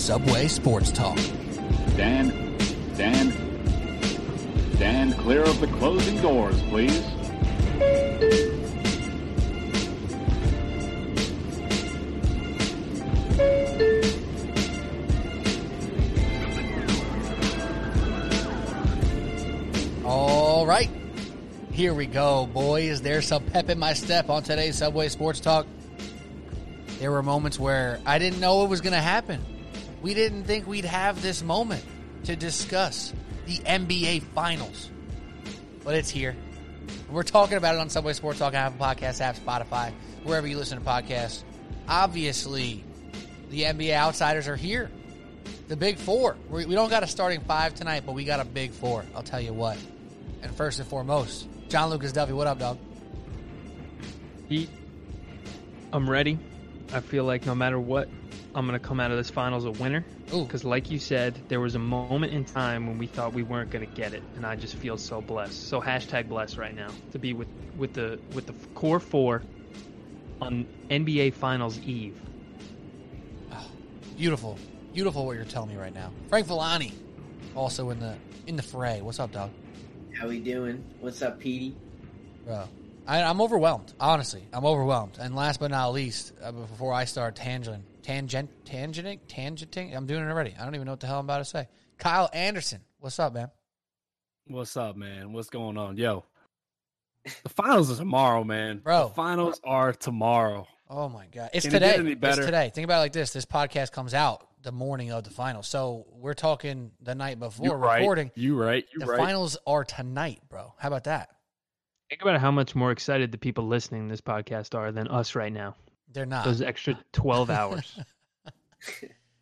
Subway Sports Talk. Dan, Dan, stand clear of the closing doors, please. All right. Here we go, boys. There's some pep in my step on today's Subway Sports Talk. There were moments where I didn't know it was going to happen. We didn't think we'd have this moment to discuss the NBA Finals. But it's here. We're talking about it on Subway Sports Talk, Apple Podcast app, Spotify, wherever you listen to podcasts. Obviously, the NBA outsiders are here. The big four. We, don't got a starting five tonight, but we got a big four. I'll tell you what. And first and foremost, John Lucas Duffy, what up, dog? Heat, I'm ready. I feel like no matter what, I'm going to come out of this finals a winner. Because, like you said, there was a moment in time when we thought we weren't going to get it, and I just feel so blessed. So hashtag blessed right now to be with with the with the core four on NBA Finals Eve. Beautiful, beautiful what you're telling me right now. Frank Villani, also in the in the fray. What's up, dog? How we doing? What's up, Petey? Bro, I, I'm overwhelmed. Honestly, I'm overwhelmed. And last but not least, uh, before I start tangent, tangent, tangenting, tangenting, I'm doing it already. I don't even know what the hell I'm about to say. Kyle Anderson, what's up, man? What's up, man? What's going on? Yo, the finals are tomorrow, man. Bro. the finals are tomorrow. Oh my god, it's Can it today. get any It's today. Think about it like this: this podcast comes out the morning of the finals, so we're talking the night before You right. recording. You right. You The right. The finals are tonight, bro. How about that? Think about how much more excited the people listening to this podcast are than us right now. They're not. Those extra 12 hours.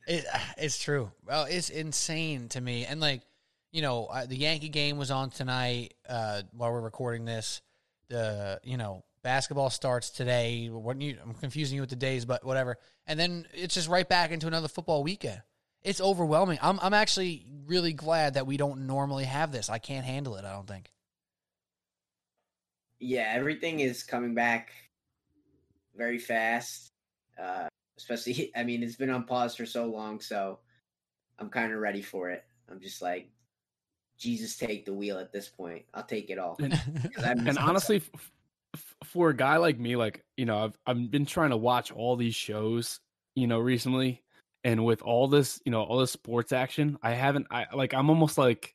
It, it's true. Well, it's insane to me. And like, you know, uh, the Yankee game was on tonight uh, while we're recording this. The you know basketball starts today. What you? I'm confusing you with the days, but whatever. And then it's just right back into another football weekend. It's overwhelming. I'm I'm actually really glad that we don't normally have this. I can't handle it. I don't think. Yeah, everything is coming back very fast. Uh, especially, I mean, it's been on pause for so long, so I'm kind of ready for it. I'm just like, Jesus, take the wheel at this point. I'll take it all. And, 'Cause I miss and honestly, f- f- for a guy like me, like you know, I've I've been trying to watch all these shows, you know, recently, and with all this, you know, all this sports action, I haven't. I like I'm almost like,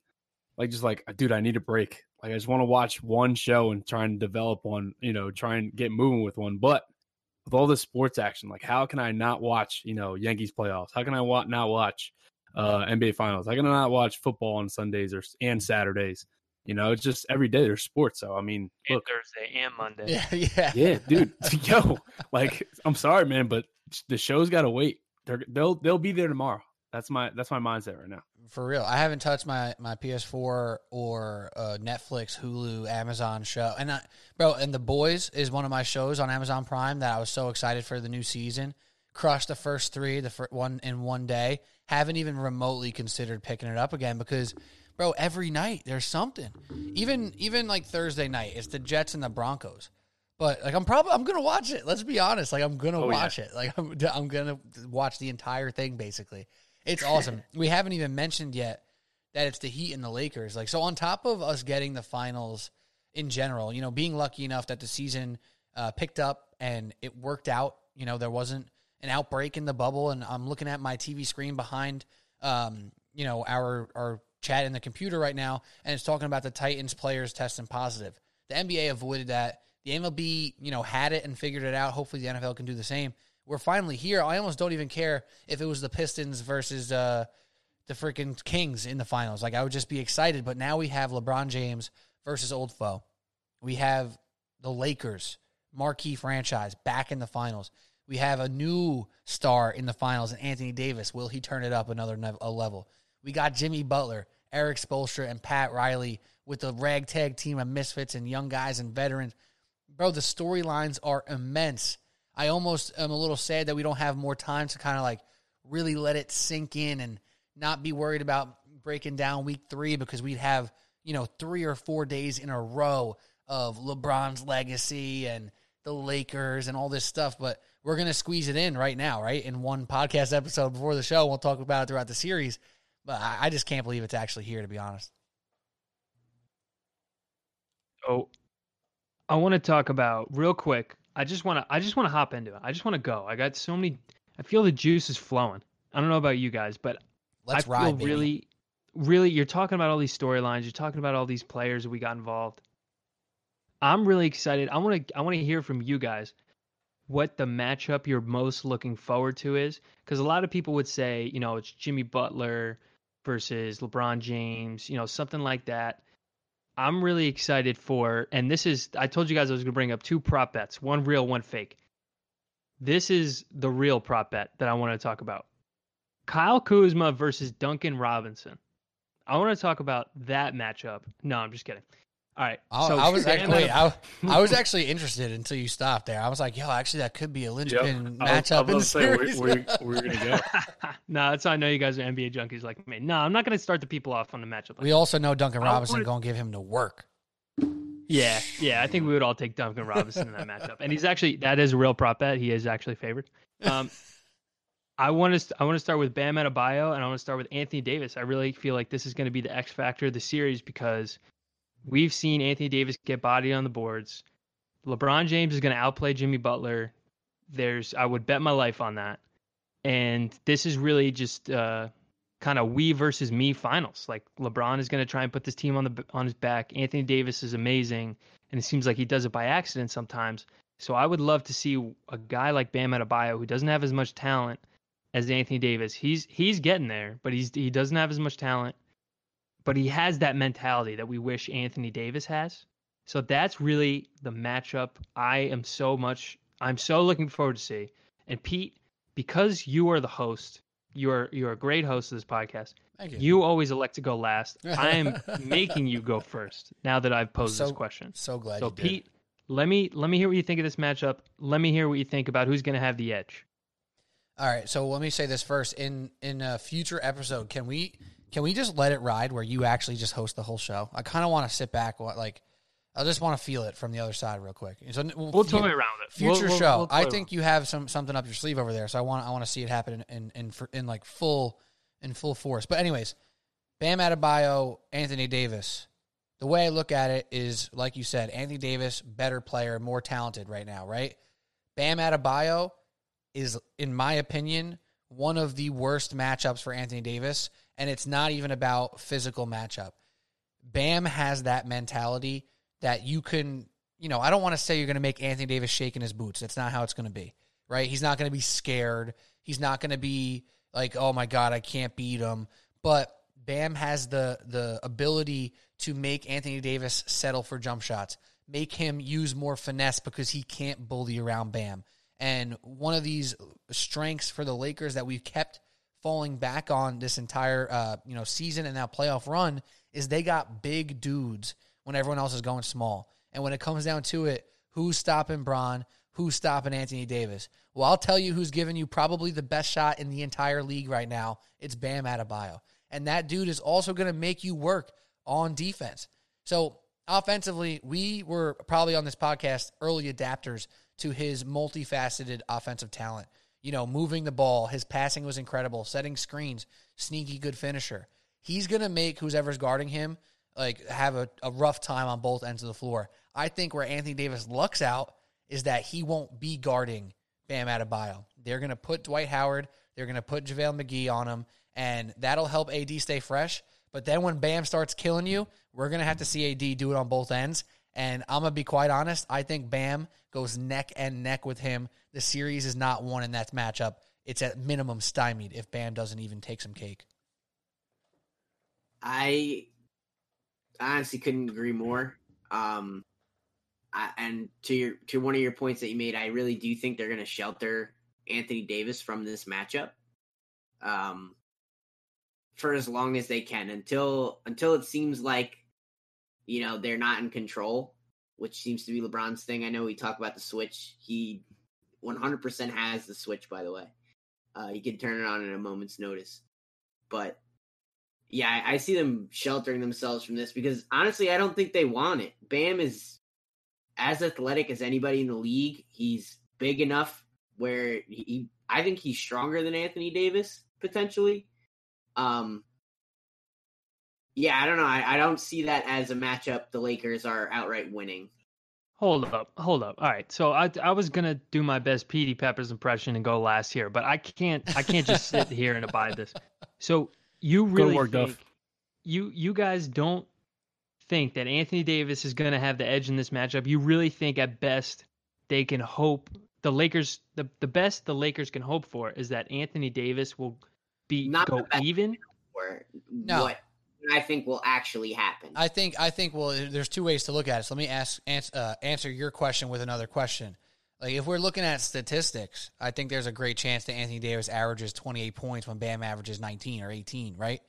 like just like, dude, I need a break. Like I just want to watch one show and try and develop one, you know, try and get moving with one. But with all this sports action, like how can I not watch, you know, Yankees playoffs? How can I wa- not watch uh NBA finals? How can I not watch football on Sundays or and Saturdays? You know, it's just every day there's sports. So I mean, and Thursday and Monday. Yeah, yeah, yeah, dude, yo, like I'm sorry, man, but the show's got to wait. They're, they'll they'll be there tomorrow. That's my that's my mindset right now. For real, I haven't touched my my PS4 or uh, Netflix, Hulu, Amazon show, and I, bro, and the boys is one of my shows on Amazon Prime that I was so excited for the new season. Crushed the first three, the one in one day. Haven't even remotely considered picking it up again because, bro, every night there's something. Even even like Thursday night, it's the Jets and the Broncos. But like I'm probably I'm gonna watch it. Let's be honest. Like I'm gonna Oh, yeah. watch it. Like I'm I'm gonna watch the entire thing basically. It's awesome. we haven't even mentioned yet that it's the Heat and the Lakers. Like so on top of us getting the finals in general, you know, being lucky enough that the season uh, picked up and it worked out. You know, there wasn't an outbreak in the bubble, and I'm looking at my TV screen behind, um, you know, our our chat in the computer right now, and it's talking about the Titans players testing positive. The NBA avoided that. The MLB, you know, had it and figured it out. Hopefully, the NFL can do the same. We're finally here. I almost don't even care if it was the Pistons versus uh, the freaking Kings in the finals. Like I would just be excited. But now we have LeBron James versus old foe. We have the Lakers, marquee franchise, back in the finals. We have a new star in the finals, and Anthony Davis. Will he turn it up another level? We got Jimmy Butler, Erik Spoelstra, and Pat Riley with the ragtag team of misfits and young guys and veterans. Bro, the storylines are immense. I almost am a little sad that we don't have more time to kind of like really let it sink in and not be worried about breaking down week three because we'd have, you know, three or four days in a row of LeBron's legacy and the Lakers and all this stuff, but we're gonna squeeze it in right now, right? In one podcast episode before the show. We'll talk about it throughout the series. But I, just can't believe it's actually here, to be honest. So I want to talk about real quick. I just want to I just want to hop into it. I just want to go. I got so many I feel the juice is flowing. I don't know about you guys, but Let's I feel baby. really really you're talking about all these storylines, you're talking about all these players that we got involved. I'm really excited. I want to I want to hear from you guys what the matchup you're most looking forward to is because a lot of people would say, you know, it's Jimmy Butler versus LeBron James, you know, something like that. I'm really excited for, and this is, I told you guys I was going to bring up two prop bets, one real, one fake. This is the real prop bet that I want to talk about. Kyle Kuzma versus Duncan Robinson. I want to talk about that matchup. No, I'm just kidding. All right. I, so I was actually, wait, I, I was actually interested until you stopped there. I was like, yo, actually, that could be a linchpin I was- I matchup in the was about to say, series. where, where, where gonna go? no, that's how I know you guys are NBA junkies like me. No, I'm not going to start the people off on the matchup. Like we also know Duncan I Robinson wanted- gonna give him to work. Yeah, yeah, I think we would all take Duncan Robinson in that matchup, and he's actually that is a real prop bet. He is actually favored. Um, I want to I want to start with Bam Adebayo, and I want to start with Anthony Davis. I really feel like this is going to be the X factor of the series because we've seen Anthony Davis get bodied on the boards. LeBron James is going to outplay Jimmy Butler. There's I would bet my life on that, and this is really just uh, kind of we versus me finals. Like LeBron is going to try and put this team on the on his back. Anthony Davis is amazing, and it seems like he does it by accident sometimes. So I would love to see a guy like Bam Adebayo who doesn't have as much talent as Anthony Davis. He's he's getting there, but he's he doesn't have as much talent, but he has that mentality that we wish Anthony Davis has. So that's really the matchup I am so much I'm so looking forward to see. And Pete, because you are the host, you're you're a great host of this podcast. Thank you. You always elect to go last. I am making you go first now that I've posed So- this question. so glad So you did. Pete, let me let me hear what you think of this matchup. Let me hear what you think about who's going to have the edge. All right, so let me say this first. In in a future episode, can we can we just let it ride where you actually just host the whole show? I kind of want to sit back, like I just want to feel it from the other side real quick. So we'll, We'll toy around with it. We'll- Future we'll- show. we'll toy I think you have some something up your sleeve over there. So I want I want to see it happen in in in, in like full in full force. But anyways, Bam Adebayo, Anthony Davis. The way I look at it is, like you said, Anthony Davis, better player, more talented right now, right? Bam Adebayo is, in my opinion, one of the worst matchups for Anthony Davis, and it's not even about physical matchup. Bam has that mentality that you can, you know, I don't want to say you're going to make Anthony Davis shake in his boots. That's not how it's going to be, right? He's not going to be scared. He's not going to be like, oh my God, I can't beat him. But Bam has the the ability to make Anthony Davis settle for jump shots, make him use more finesse because he can't bully around Bam. And one of these strengths for the Lakers that we've kept falling back on this entire uh, you know season and now playoff run is they got big dudes when everyone else is going small. And when it comes down to it, who's stopping Bron? Who's stopping Anthony Davis? Well, I'll tell you who's giving you probably the best shot in the entire league right now. It's Bam Adebayo. And that dude is also going to make you work on defense. So offensively, we were probably on this podcast early adapters to his multifaceted offensive talent. You know, moving the ball, his passing was incredible, setting screens, sneaky good finisher. He's going to make whoever's guarding him like have a, a rough time on both ends of the floor. I think where Anthony Davis lucks out is that he won't be guarding Bam Adebayo. They're going to put Dwight Howard, they're going to put JaVale McGee on him, and that'll help AD stay fresh. But then when Bam starts killing you, we're going to have to see AD do it on both ends. And I'm going to be quite honest. I think Bam goes neck and neck with him. The series is not won in that matchup. It's at minimum stymied if Bam doesn't even take some cake. I honestly couldn't agree more. Um, I, and to your to one of your points that you made, I really do think they're going to shelter Anthony Davis from this matchup, um, for as long as they can until until it seems like, you know, they're not in control, which seems to be LeBron's thing. I know we talk about the switch. He 100% has the switch, by the way. Uh, he can turn it on at a moment's notice, but yeah, I, I see them sheltering themselves from this because honestly, I don't think they want it. Bam is as athletic as anybody in the league. He's big enough where he, I think he's stronger than Anthony Davis potentially. Um, yeah, I don't know. I, I don't see that as a matchup. The Lakers are outright winning. Hold up, hold up. All right, so I I was gonna do my best Petey Peppers impression and go last here, but I can't I can't just sit here and abide this. So you really work, think Duff. you you guys don't think that Anthony Davis is gonna have the edge in this matchup? You really think at best they can hope the Lakers the the best the Lakers can hope for is that Anthony Davis will be Not go even? Or No. what I think will actually happen. I think I think well, there's two ways to look at it. So let me ask answer, uh, answer your question with another question. Like if we're looking at statistics, I think there's a great chance that Anthony Davis averages 28 points when Bam averages 19 or 18, right?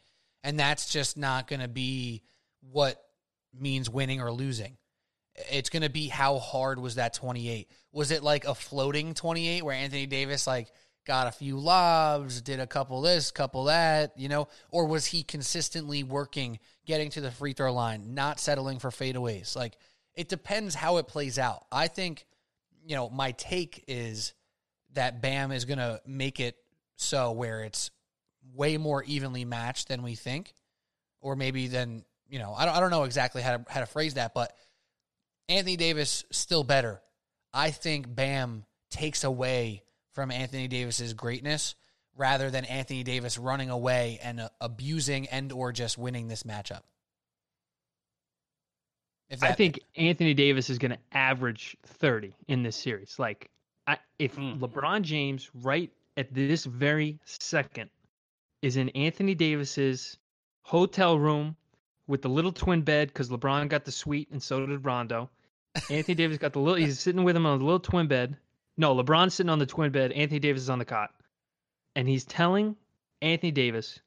And that's just not going to be what means winning or losing. It's going to be how hard was that 28? Was it like a floating 28 where Anthony Davis like got a few lobs, did a couple this, couple that, you know, or was he consistently working, getting to the free throw line, not settling for fadeaways? Like it depends how it plays out. I think, you know, my take is that Bam is going to make it so where it's way more evenly matched than we think, or maybe than you know. I don't, I don't know exactly how to how to phrase that, but Anthony Davis still better. I think Bam takes away from Anthony Davis's greatness rather than Anthony Davis running away and uh, abusing and or just winning this matchup. If I think Anthony Davis is going to average 30 in this series. Like, I, if Mm. LeBron James, right at this very second, is in Anthony Davis's hotel room with the little twin bed because LeBron got the suite and so did Rondo. Anthony Davis got the little. He's sitting with him on the little twin bed. No, LeBron's sitting on the twin bed. Anthony Davis is on the cot, and he's telling Anthony Davis,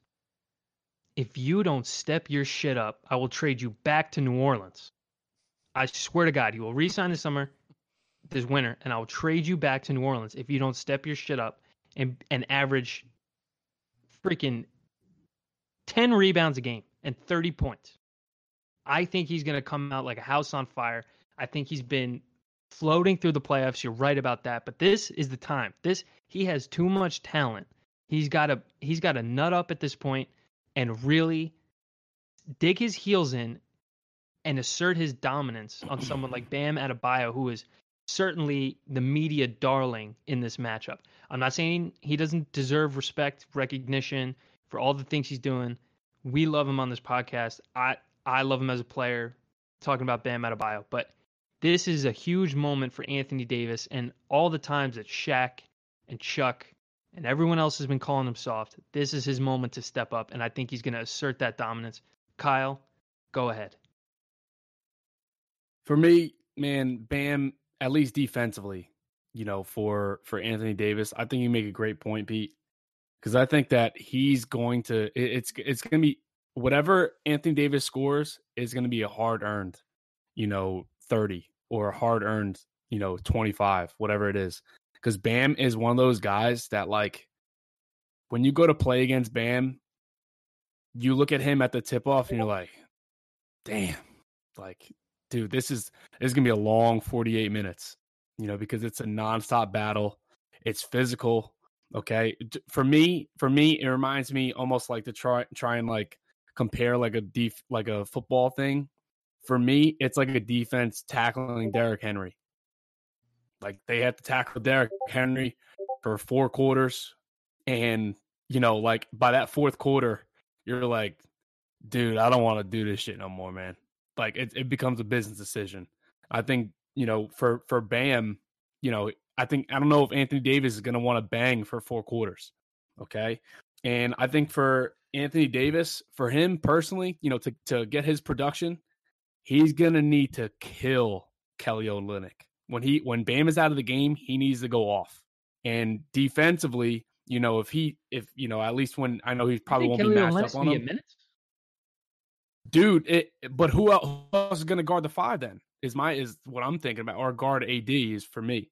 "If you don't step your shit up, I will trade you back to New Orleans." I swear to God, he will resign this summer, this winter, and I will trade you back to New Orleans if you don't step your shit up and and average freaking ten rebounds a game and thirty points. I think he's gonna come out like a house on fire. I think he's been floating through the playoffs. You're right about that, but this is the time. This he has too much talent. He's got to he's got to nut up at this point and really dig his heels in and assert his dominance on someone like Bam Adebayo, who is certainly the media darling in this matchup. I'm not saying he doesn't deserve respect, recognition for all the things he's doing. We love him on this podcast. I I love him as a player. Talking about Bam Adebayo, but this is a huge moment for Anthony Davis and all the times that Shaq and Chuck and everyone else has been calling him soft. This is his moment to step up, and I think he's going to assert that dominance. Kyle, go ahead. For me, man, Bam, at least defensively, you know, for for Anthony Davis, I think you make a great point, Pete, because I think that he's going to. It, it's it's going to be whatever Anthony Davis scores is going to be a hard earned, you know, thirty or hard earned, you know, twenty five, whatever it is, because Bam is one of those guys that like when you go to play against Bam, you look at him at the tip off and you're like, damn, like dude, this is this is gonna be a long 48 minutes, you know, because it's a nonstop battle. It's physical. Okay, for me, for me, it reminds me almost like to try try and like compare like a def like a football thing. For me, it's like a defense tackling Derrick Henry. Like they had to tackle Derrick Henry for four quarters, and you know, like by that fourth quarter, you're like, dude, I don't want to do this shit no more, man like it, it becomes a business decision. I think, you know, for for Bam, you know, I think I don't know if Anthony Davis is gonna want to bang for four quarters. Okay. And I think for Anthony Davis, for him personally, you know, to to get his production, he's gonna need to kill Kelly Olynyk. When he when Bam is out of the game, he needs to go off. And defensively, you know, if he if you know, at least when I know he probably won't be matched up on him minutes? dude. It, but who else, who else is going to guard the five? Then is my is what I'm thinking about, or guard AD is for me.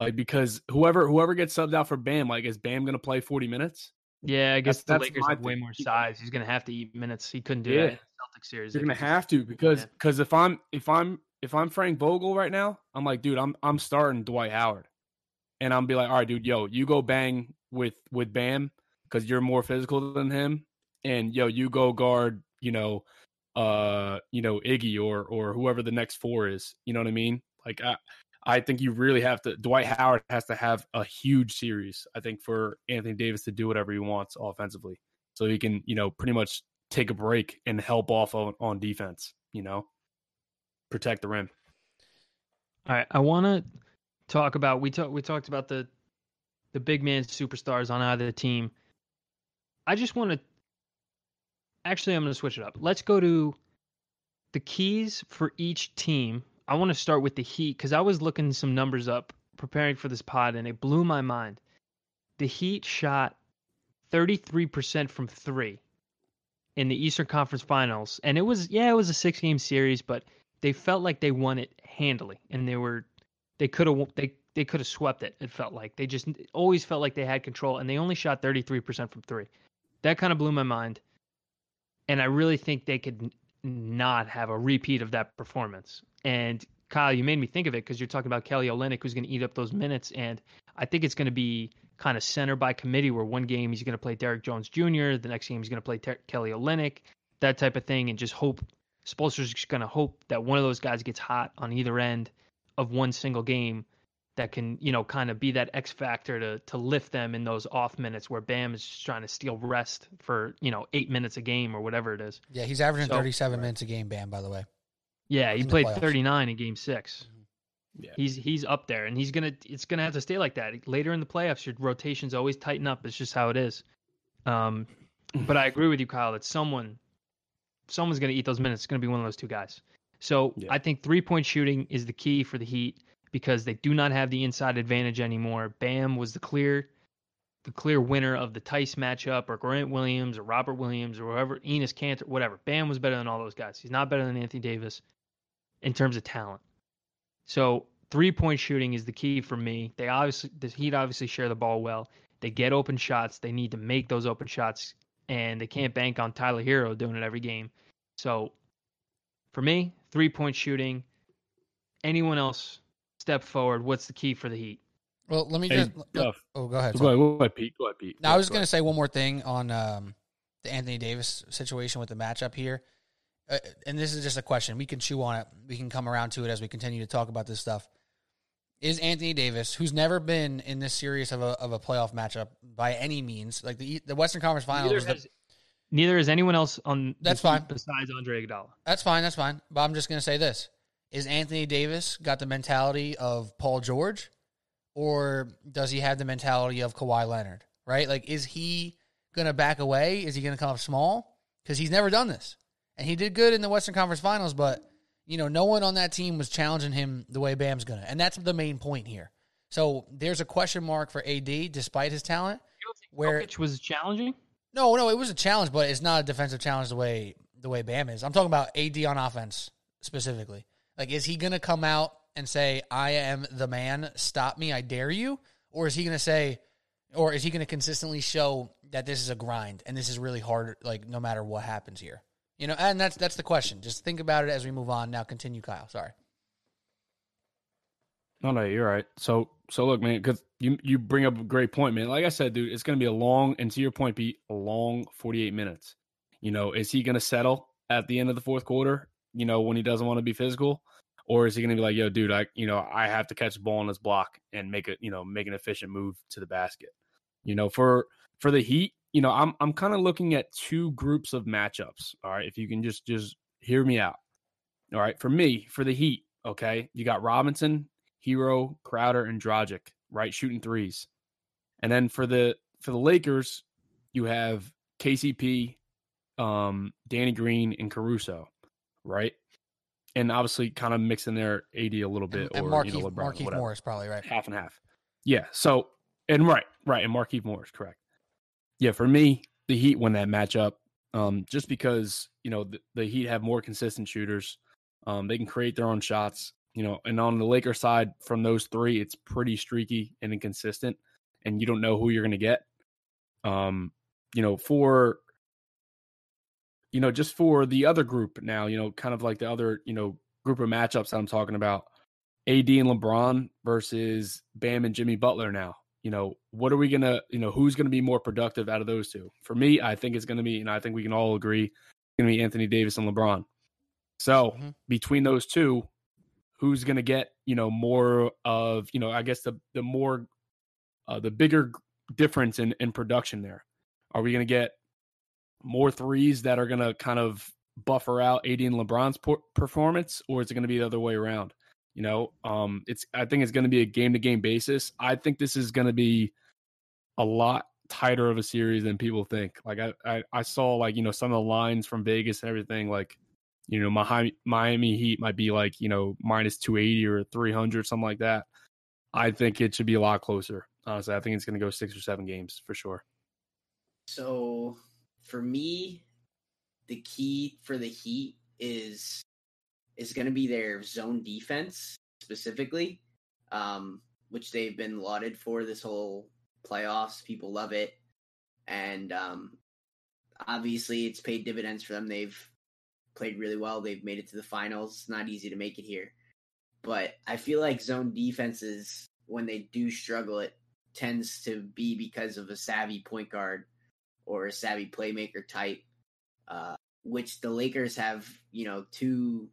Like because whoever whoever gets subbed out for Bam, like is Bam going to play 40 minutes? Yeah, I guess That's- the that's Lakers have way more size. He's going to have to eat minutes. He couldn't do Yeah. that Celtics series. You're to have to because Yeah. because if I'm if I'm if I'm Frank Vogel right now, I'm like, dude, I'm I'm starting Dwight Howard, and I'm be like, all right, dude, yo, you go bang with with Bam because you're more physical than him, and yo, you go guard, you know, uh, you know, Iggy or or whoever the next four is. You know what I mean? Like, I I think you really have to. Dwight Howard has to have a huge series. I think for Anthony Davis to do whatever he wants offensively, so he can, you know, pretty much take a break and help off on, on defense. You know, protect the rim. All right, I want to talk about we talked we talked about the the big man superstars on either team. I just want to actually I'm going to switch it up. Let's go to the keys for each team. I want to start with the Heat cuz I was looking some numbers up preparing for this pod and it blew my mind. The Heat shot 33% from 3 in the Eastern Conference Finals. And it was yeah, it was a 6 game series but they felt like they won it handily. And they were they could have they they could have swept it it felt like. They just always felt like they had control and they only shot 33% from 3 that kind of blew my mind. And i really think they could not have a repeat of that performance. And kyle you made me think of it because you're talking about kelly olynyk who's going to eat up those minutes and i think it's going to be kind of center by committee where one game he's going to play derrick jones jr the next game he's going to play Ter- kelly olynyk that type of thing and just hope Spoelstra's just going to hope that one of those guys gets hot on either end of one single game that can, you know, kind of be that X factor to to lift them in those off minutes where Bam is just trying to steal rest for, you know, eight minutes a game or whatever it is. Yeah, he's averaging So- 37 minutes a game, Bam, by the way. Yeah, he played 39 in game 6. Mm-hmm. Yeah. He's he's up there and he's going to it's going to have to stay like that. Later in the playoffs your rotations always tighten up. It's just how it is. Um but I agree with you Kyle that someone someone's going to eat those minutes. It's going to be one of those two guys. So Yeah. I think three point shooting is the key for the Heat because they do not have the inside advantage anymore. Bam was the clear, the clear winner of the Tice matchup, or Grant Williams, or Robert Williams, or whoever, Enes Kanter, whatever. Bam was better than all those guys. He's not better than Anthony Davis in terms of talent. So three point shooting is the key for me. They obviously the Heat obviously share the ball well. They get open shots. They need to make those open shots, and they can't bank on Tyler Herro doing it every game. So for me, three point shooting. Anyone else step forward? What's the key for the Heat? Well, let me Hey, just. Duff. oh, go ahead. Go ahead, go ahead, Pete. Go ahead, Pete. Now, I was Go going to say one more thing on um, the Anthony Davis situation with the matchup here. Uh, and this is just a question. We can chew on it. We can come around to it as we continue to talk about this stuff. Is Anthony Davis, who's never been in this series of a, of a playoff matchup by any means, like the the Western Conference Finals, Neither was the, has, neither is anyone else on That's Heat fine. besides Andre Iguodala. That's fine. That's fine. But I'm just going to say this: Is Anthony Davis got the mentality of Paul George, or does he have the mentality of Kawhi Leonard? Right? Like, is he going to back away? Is he going to come up small? Because he's never done this, and he did good in the Western Conference Finals. But you know, no one on that team was challenging him the way Bam's going to, and that's the main point here. So there's a question mark for AD despite his talent. Where Jokic was challenging. no, no, it was a challenge, but it's not a defensive challenge the way the way Bam is. I'm talking about AD on offense specifically. Like, is he gonna come out and say, "I am the man, stop me, I dare you," or is he gonna say, or is he gonna consistently show that this is a grind and this is really hard, like no matter what happens here, you know? And that's that's the question. Just think about it as we move on. Now, continue, Kyle. Sorry. No, no, you're right. So, so look, man, because you you bring up a great point, man. Like I said, dude, it's going to be a long, and to your point, be a long 48 minutes. You know, is he going to settle at the end of the fourth quarter? You know, when he doesn't want to be physical, or is he going to be like, yo, dude, I, you know, I have to catch the ball on this block and make it, you know, make an efficient move to the basket. You know, for for the Heat, you know, I'm I'm kind of looking at two groups of matchups. All right, if you can just just hear me out. All right, for me, for the Heat, okay, you got Robinson, Herro, Crowder, and Dragic, right, shooting threes. And then for the for the Lakers, you have KCP, um, Danny Green, and Caruso, right? And obviously, kind of mixing their AD a little bit, And, and or you know, LeBron, Markieff whatever. Morris, probably right. half and half. Yeah. So and right, right, and Markieff Morris, correct. Yeah, for me, the Heat win that matchup, um, just because you know the, the Heat have more consistent shooters. Um, they can create their own shots, you know. And on the Lakers side, from those three, it's pretty streaky and inconsistent, and you don't know who you're going to get. Um, you know, for you know, just for the other group now, you know, kind of like the other, you know, group of matchups that I'm talking about. AD and LeBron versus Bam and Jimmy Butler now. You know, what are we gonna, you know, who's gonna be more productive out of those two? For me, I think it's gonna be, and I think we can all agree, it's gonna be Anthony Davis and LeBron. So Mm-hmm. between those two, who's gonna get, you know, more of, you know, I guess the the more uh, the bigger difference in in production there? Are we gonna get more threes that are gonna kind of buffer out AD and LeBron's por- performance, or is it gonna be the other way around? You know, um, it's I think it's going to be a game to game basis. I think this is going to be a lot tighter of a series than people think. Like I, I, I saw like you know some of the lines from Vegas and everything. Like you know Miami, Miami Heat might be like you know minus two eighty or three hundred something like that. I think it should be a lot closer. Honestly, I think it's going to go six or seven games for sure. So for me, the key for the Heat is is going to be their zone defense specifically, um, which they've been lauded for this whole playoffs. People love it, and um, obviously it's paid dividends for them. They've played really well. They've made it to the finals. It's not easy to make it here, but I feel like zone defenses when they do struggle, it tends to be because of a savvy point guard or a savvy playmaker type, uh, which the Lakers have, you know, two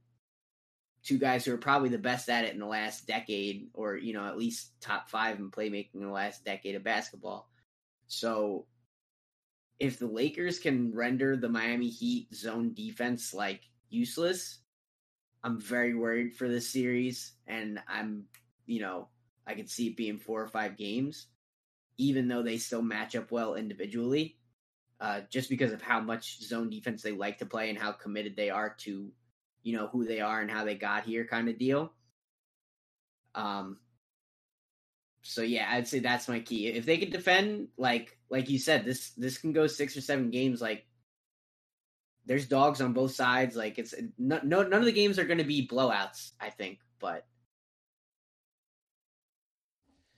two guys who are probably the best at it in the last decade, or you know, at least top five in playmaking in the last decade of basketball. So, if the Lakers can render the Miami Heat zone defense like useless, I'm very worried for this series, and I'm, you know, I could see it being four or five games, even though they still match up well individually uh, just because of how much zone defense they like to play and how committed they are to, you know, who they are and how they got here, kind of deal. Um. So yeah, I'd say that's my key. If they could defend, like like you said, this this can go six or seven games. Like, there's dogs on both sides. Like it's no, no none of the games are going to be blowouts. I think, but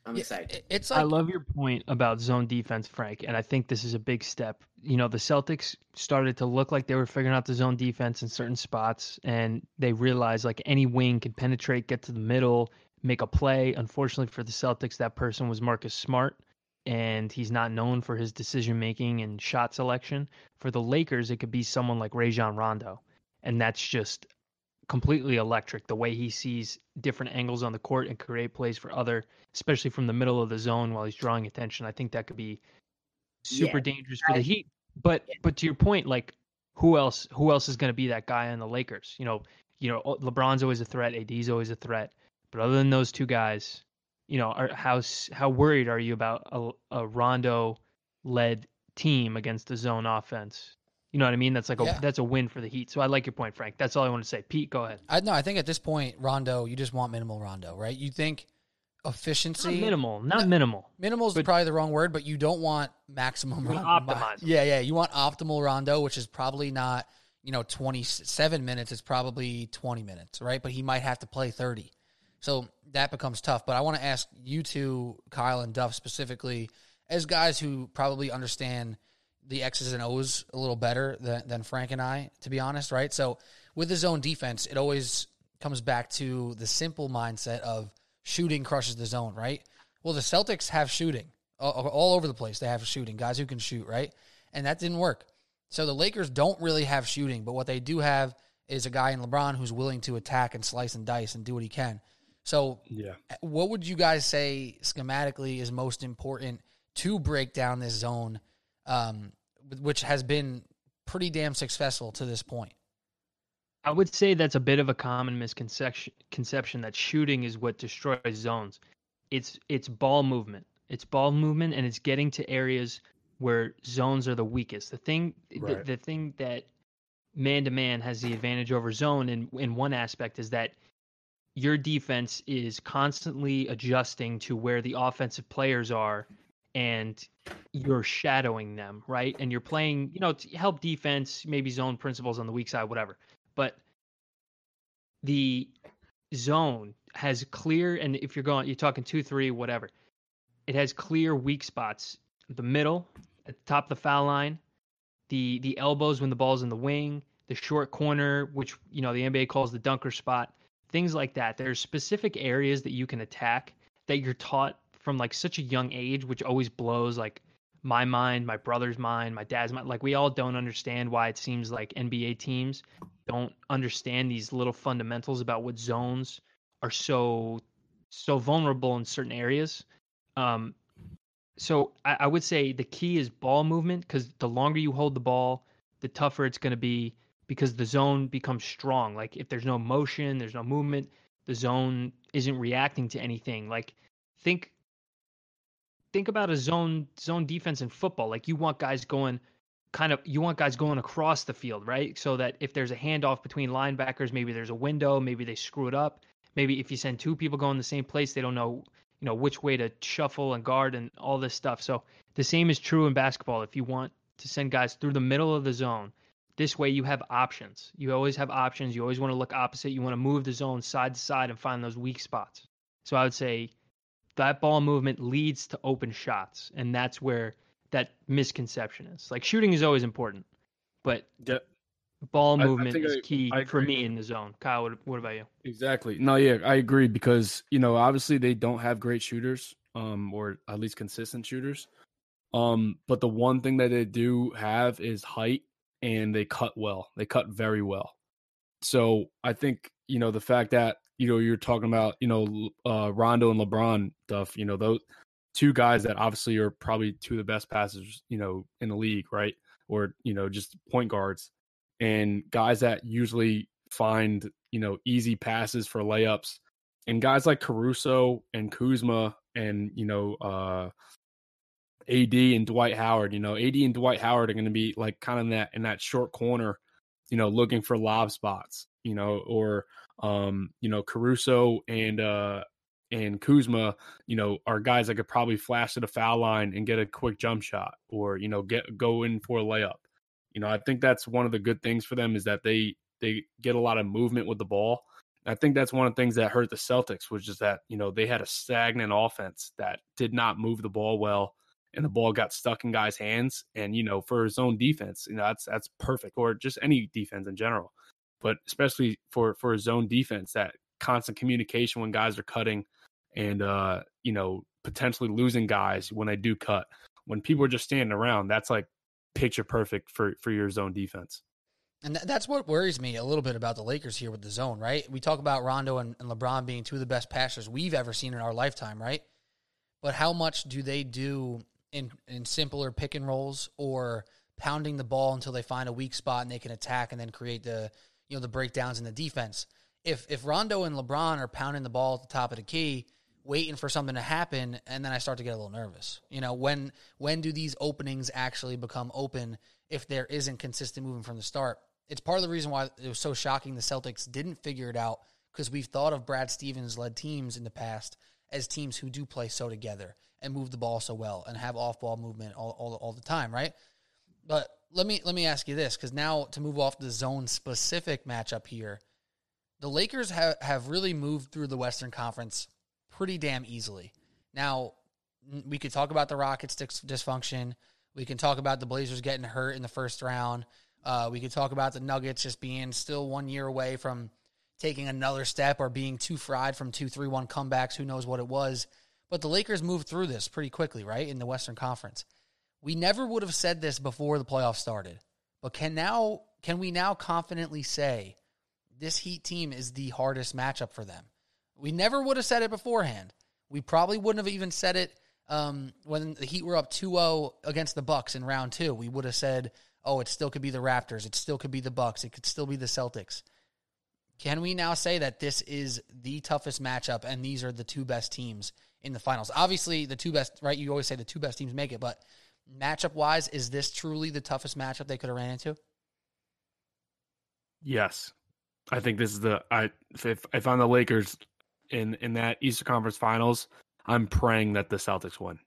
I'm Yeah, excited. it- It's I love your point about zone defense, Frank, and I think this is a big step. You know, the Celtics started to look like they were figuring out the zone defense in certain spots, and they realized like any wing can penetrate, get to the middle, make a play. Unfortunately for the Celtics, that person was Marcus Smart, and he's not known for his decision making and shot selection. For the Lakers, it could be someone like Rajon Rondo, and that's just completely electric. The way he sees different angles on the court and create plays for other, especially from the middle of the zone while he's drawing attention. I think that could be super Yeah, dangerous for I- the Heat. But but to your point, like who else who else is going to be that guy on the Lakers? You know, you know LeBron's always a threat, AD's always a threat. But other than those two guys, you know, are, how how worried are you about a, a Rondo led team against the zone offense? You know what I mean? That's like a Yeah. that's a win for the Heat. So I like your point, Frank. That's all I want to say. Pete, go ahead. I no, I think at this point, Rondo, you just want minimal Rondo, right? You think Not efficiency minimal, not No, minimal. Minimal is probably the wrong word, but you don't want maximum. Optimized. Yeah, yeah. You want optimal Rondo, which is probably not you know twenty seven minutes. It's probably twenty minutes, right? But he might have to play thirty, so that becomes tough. But I want to ask you two, Kyle and Duff specifically, as guys who probably understand the X's and O's a little better than, than Frank and I, to be honest, right? So with his own defense, it always comes back to the simple mindset of shooting crushes the zone, right? Well, the Celtics have shooting all, all over the place. They have shooting, guys who can shoot, right? And that didn't work. So the Lakers don't really have shooting, but what they do have is a guy in LeBron who's willing to attack and slice and dice and do what he can. So Yeah. what would you guys say schematically is most important to break down this zone, um, which has been pretty damn successful to this point? I would say that's a bit of a common misconception conception that shooting is what destroys zones. It's it's ball movement. It's ball movement and it's getting to areas where zones are the weakest. The thing Right. the, the thing that man to man has the advantage over zone in in one aspect is that your defense is constantly adjusting to where the offensive players are and you're shadowing them, right? And you're playing, you know, to help defense, maybe zone principles on the weak side, whatever. But the zone has clear, and if you're going, you're talking two, three, whatever, it has clear weak spots. The middle, at the top of the foul line, the the elbows when the ball's in the wing, the short corner, which you know the NBA calls the dunker spot. things like that. There's specific areas that you can attack that you're taught from like such a young age, which always blows like my mind, my brother's mind, my dad's mind. Like we all don't understand why it seems like NBA teams don't understand these little fundamentals about what zones are so so vulnerable in certain areas. Um, so I, I would say the key is ball movement because the longer you hold the ball, the tougher it's going to be because the zone becomes strong. Like if there's no motion, there's no movement, the zone isn't reacting to anything. Like think think about a zone zone defense in football. Like you want guys going kind of you want guys going across the field, right? So that if there's a handoff between linebackers, maybe there's a window, maybe they screw it up. Maybe if you send two people going the same place, they don't know, you know, which way to shuffle and guard and all this stuff. So the same is true in basketball. If you want to send guys through the middle of the zone, this way you have options. You always have options. You always want to look opposite. You want to move the zone side to side and find those weak spots. So I would say that ball movement leads to open shots, and that's where that misconception is. Like shooting is always important, but Yeah. ball I- I movement is I- key I for me in the zone. Kyle, what, what about you? Exactly. No, yeah, I agree because you know obviously they don't have great shooters, um, or at least consistent shooters. Um, but the one thing that they do have is height, and they cut well. They cut very well. So I think you know the fact that you know you're talking about you know uh, Rondo and LeBron stuff. You know those two guys that obviously are probably two of the best passers you know in the league, right? Or you know just point guards and guys that usually find you know easy passes for layups and guys like Caruso and Kuzma and you know uh AD and Dwight Howard, you know, AD and Dwight Howard are going to be like kind of in that in that short corner, you know, looking for lob spots, you know, or um, you know, Caruso and uh and Kuzma, you know, are guys that could probably flash to the foul line and get a quick jump shot or, you know, get go in for a layup. You know, I think that's one of the good things for them is that they they get a lot of movement with the ball. I think that's one of the things that hurt the Celtics was just that, you know, they had a stagnant offense that did not move the ball well and the ball got stuck in guys' hands. And, you know, for his own defense, you know, that's that's perfect. Or just any defense in general. But especially for for his own defense, that constant communication when guys are cutting and uh, you know, potentially losing guys when they do cut. When people are just standing around, that's like picture perfect for for your zone defense. And that's what worries me a little bit about the Lakers here with the zone, right? We talk about Rondo and, and LeBron being two of the best passers we've ever seen in our lifetime, right? But how much do they do in in simpler pick and rolls or pounding the ball until they find a weak spot and they can attack and then create the you know the breakdowns in the defense? If if Rondo and LeBron are pounding the ball at the top of the key, waiting for something to happen, and then I start to get a little nervous. You know, when when do these openings actually become open if there isn't consistent movement from the start? It's part of the reason why it was so shocking the Celtics didn't figure it out because we've thought of Brad Stevens led teams in the past as teams who do play so together and move the ball so well and have off ball movement all, all, all the time, right? But let me let me ask you this because now to move off the zone specific matchup here, the Lakers have, have really moved through the Western Conference pretty damn easily. Now, we could talk about the Rockets' dysfunction. We can talk about the Blazers getting hurt in the first round. Uh, we could talk about the Nuggets just being still one year away from taking another step or being too fried from two, three, one comebacks. Who knows what it was? But the Lakers moved through this pretty quickly, right? In the Western Conference. We never would have said this before the playoffs started. But can now can we now confidently say this Heat team is the hardest matchup for them? We never would have said it beforehand. We probably wouldn't have even said it um, when the Heat were up 2-0 against the Bucks in round two. We would have said, "Oh, it still could be the Raptors. It still could be the Bucks. It could still be the Celtics." Can we now say that this is the toughest matchup and these are the two best teams in the finals? Obviously, the two best, right? You always say the two best teams make it, but matchup wise, is this truly the toughest matchup they could have ran into? Yes, I think this is the I if if I'm the Lakers in in that Eastern Conference Finals, I'm praying that the Celtics win.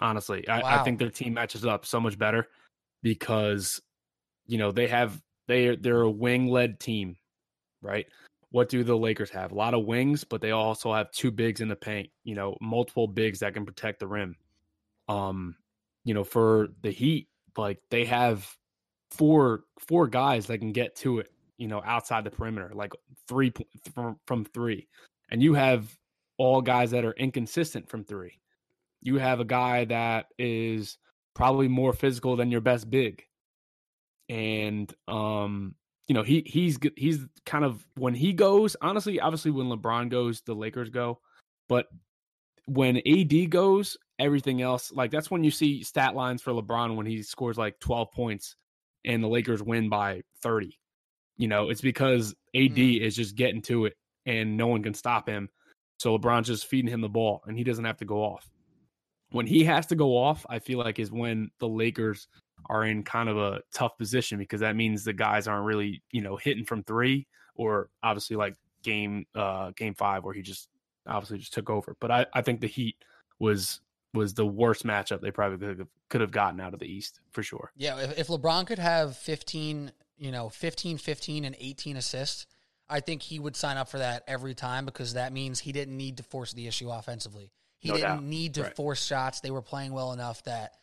Honestly, I, I think their team matches up so much better because you know they have they they're a wing led team, right? What do the Lakers have? A lot of wings, but they also have two bigs in the paint. You know, multiple bigs that can protect the rim. Um, you know, for the Heat, like they have four four guys that can get to it you know, outside the perimeter, like three from from three, and you have all guys that are inconsistent from three. You have a guy that is probably more physical than your best big, and um, you know he he's he's kind of when he goes. Honestly, obviously, when LeBron goes, the Lakers go, but when AD goes, everything else like that's when you see stat lines for LeBron when he scores like 12 points and the Lakers win by 30. You know, it's because AD mm. is just getting to it and no one can stop him. So LeBron's just feeding him the ball and he doesn't have to go off. When he has to go off, I feel like is when the Lakers are in kind of a tough position because that means the guys aren't really, you know, hitting from 3 or obviously like game uh game 5 where he just obviously just took over. But I I think the Heat was was the worst matchup they probably could have, could have gotten out of the East for sure. Yeah, if, if LeBron could have 15, you know, 15, 15, and 18 assists, I think he would sign up for that every time because that means he didn't need to force the issue offensively. He no didn't doubt. need to right. force shots. They were playing well enough that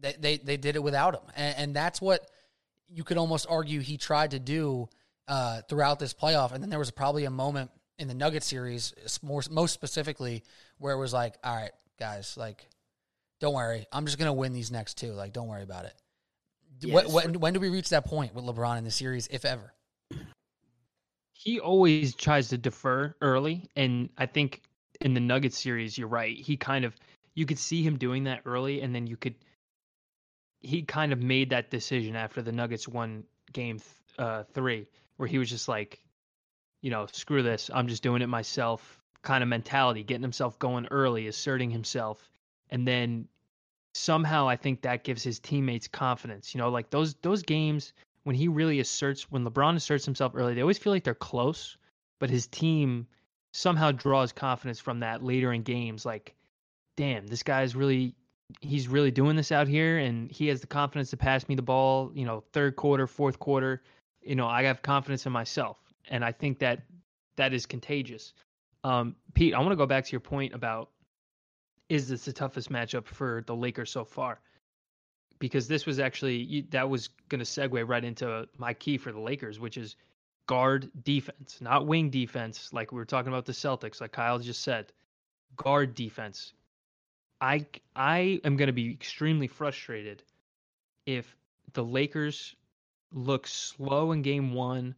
they, they, they did it without him. And, and, that's what you could almost argue he tried to do uh, throughout this playoff. And then there was probably a moment in the Nugget series, more, most specifically, where it was like, all right, guys, like, don't worry. I'm just going to win these next two. Like, don't worry about it. Yes. When, when do we reach that point with LeBron in the series, if ever? He always tries to defer early. And I think in the Nuggets series, you're right. He kind of, you could see him doing that early. And then you could, he kind of made that decision after the Nuggets won game uh, three, where he was just like, you know, screw this. I'm just doing it myself kind of mentality, getting himself going early, asserting himself. And then somehow I think that gives his teammates confidence. You know, like those those games when he really asserts when LeBron asserts himself early, they always feel like they're close, but his team somehow draws confidence from that later in games like damn, this guy's really he's really doing this out here and he has the confidence to pass me the ball, you know, third quarter, fourth quarter. You know, I have confidence in myself and I think that that is contagious. Um, Pete, I want to go back to your point about is this the toughest matchup for the Lakers so far? Because this was actually that was going to segue right into my key for the Lakers, which is guard defense, not wing defense, like we were talking about the Celtics, like Kyle just said. Guard defense. I I am going to be extremely frustrated if the Lakers look slow in game one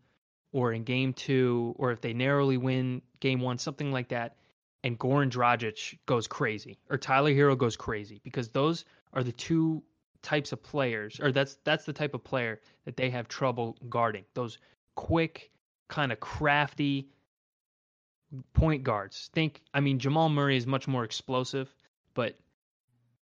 or in game two, or if they narrowly win game one, something like that, and Goran Dragic goes crazy, or Tyler Herro goes crazy, because those are the two types of players, or that's that's the type of player that they have trouble guarding. Those quick, kind of crafty point guards. Think, I mean, Jamal Murray is much more explosive, but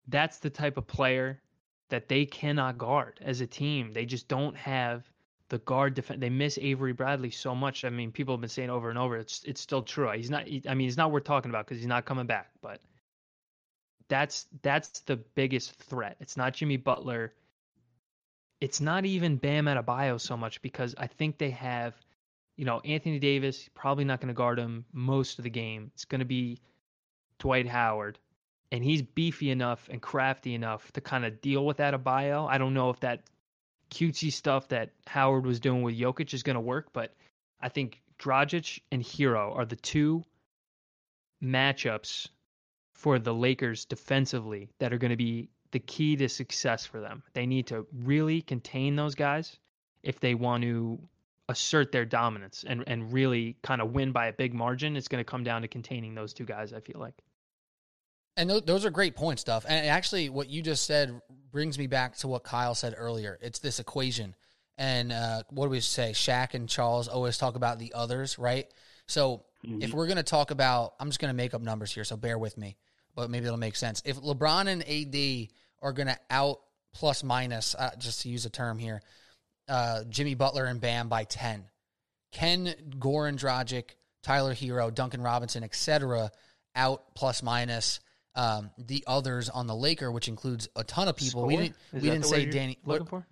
that's the type of player that they cannot guard as a team. They just don't have the guard defense. They miss Avery Bradley so much. I mean, people have been saying over and over. It's it's still true. He's not. I mean, he's not worth talking about because he's not coming back. But that's that's the biggest threat. It's not Jimmy Butler. It's not even Bam Adebayo so much because I think they have, you know, Anthony Davis probably not going to guard him most of the game. It's going to be Dwight Howard, and he's beefy enough and crafty enough to kind of deal with Adebayo. I don't know if that cutesy stuff that Howard was doing with Jokic is going to work, but I think Dragic and Herro are the two matchups for the Lakers defensively that are going to be the key to success for them. They need to really contain those guys if they want to assert their dominance and, and really kind of win by a big margin. It's going to come down to containing those two guys, I feel like. And th- those are great point stuff. And actually, what you just said brings me back to what Kyle said earlier. It's this equation. And uh, what do we say? Shaq and Charles always talk about the others, right? So mm-hmm. if we're going to talk about, I'm just going to make up numbers here, so bear with me, but maybe it'll make sense. If LeBron and AD are going to out plus minus, uh, just to use a term here, uh, Jimmy Butler and Bam by 10, can Goran Dragic, Tyler Herro, Duncan Robinson, etc., out plus minus um, the others on the Laker, which includes a ton of people. Score? We didn't Is we didn't say Danny looking for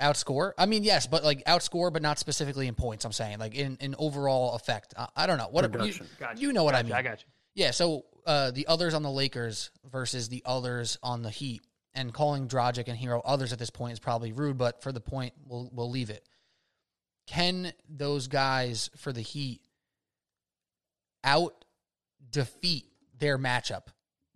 outscore. I mean, yes, but like outscore, but not specifically in points. I'm saying like in, in overall effect. I, I don't know what you, gotcha. you, know what gotcha. I mean. I got you. Yeah, so uh, the others on the Lakers versus the others on the Heat, and calling Dragic and Herro others at this point is probably rude, but for the point, we'll we'll leave it. can those guys for the Heat out defeat their matchup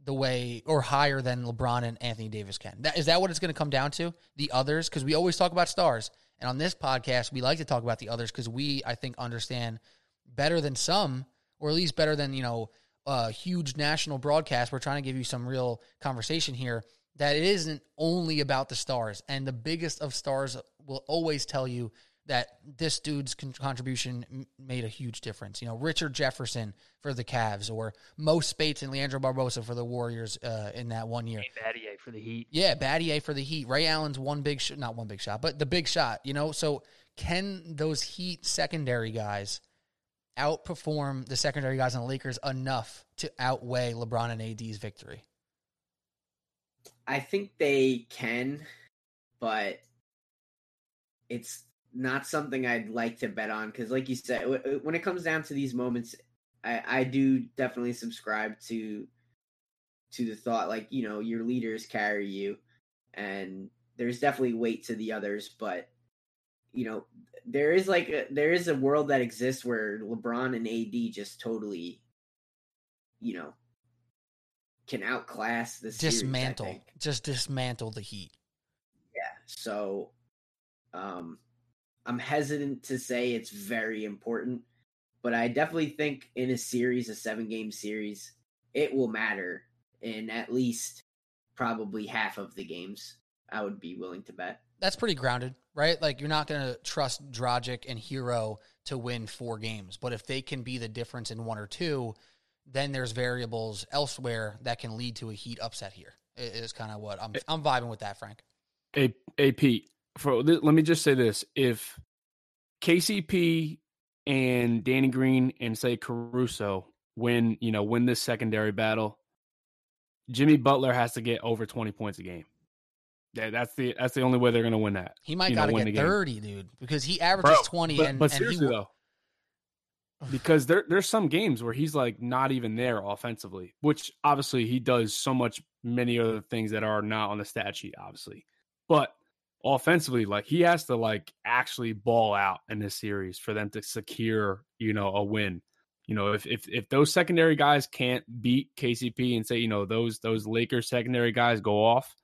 the way or higher than LeBron and Anthony Davis can? That, is that what it's going to come down to? The others? Because we always talk about stars. And on this podcast, we like to talk about the others because we, I think, understand better than some, or at least better than, you know, a huge national broadcast. We're trying to give you some real conversation here that it isn't only about the stars. And the biggest of stars will always tell you that this dude's con- contribution made a huge difference. You know, Richard Jefferson for the Cavs, or Mo Speights and Leandro Barbosa for the Warriors uh, in that one year. Battier for the Heat. Yeah, Battier for the Heat. Ray Allen's one big shot, not one big shot, but the big shot. You know, so can those Heat secondary guys outperform the secondary guys on the Lakers enough to outweigh LeBron and AD's victory? I think they can, but it's not something I'd like to bet on because, like you said, when it comes down to these moments, I, I do definitely subscribe to to the thought like you know your leaders carry you, and there's definitely weight to the others, but you know there is like a, there is a world that exists where LeBron and AD just totally, you know, can outclass the dismantle, just dismantle the Heat. Yeah, so um I'm hesitant to say it's very important, but I definitely think in a series, a seven game series, it will matter in at least probably half of the games. I would be willing to bet. That's pretty grounded, right? Like you're not going to trust Dragic and Herro to win four games, but if they can be the difference in one or two, then there's variables elsewhere that can lead to a Heat upset here. Is kind of what I'm I'm vibing with that, Frank. A A Pete, for let me just say this: if KCP and Danny Green and say Caruso win, you know, win this secondary battle, Jimmy Butler has to get over twenty points a game. Yeah, that's the that's the only way they're going to win that. He might got to get thirty, dude, because he averages Bro, twenty. But, and but seriously and he, though, because there there's some games where he's like not even there offensively, which obviously he does so much many other things that are not on the stat sheet, obviously. But offensively, like he has to like actually ball out in this series for them to secure, you know, a win. You know, if if if those secondary guys can't beat KCP and say, you know, those those Lakers secondary guys go off,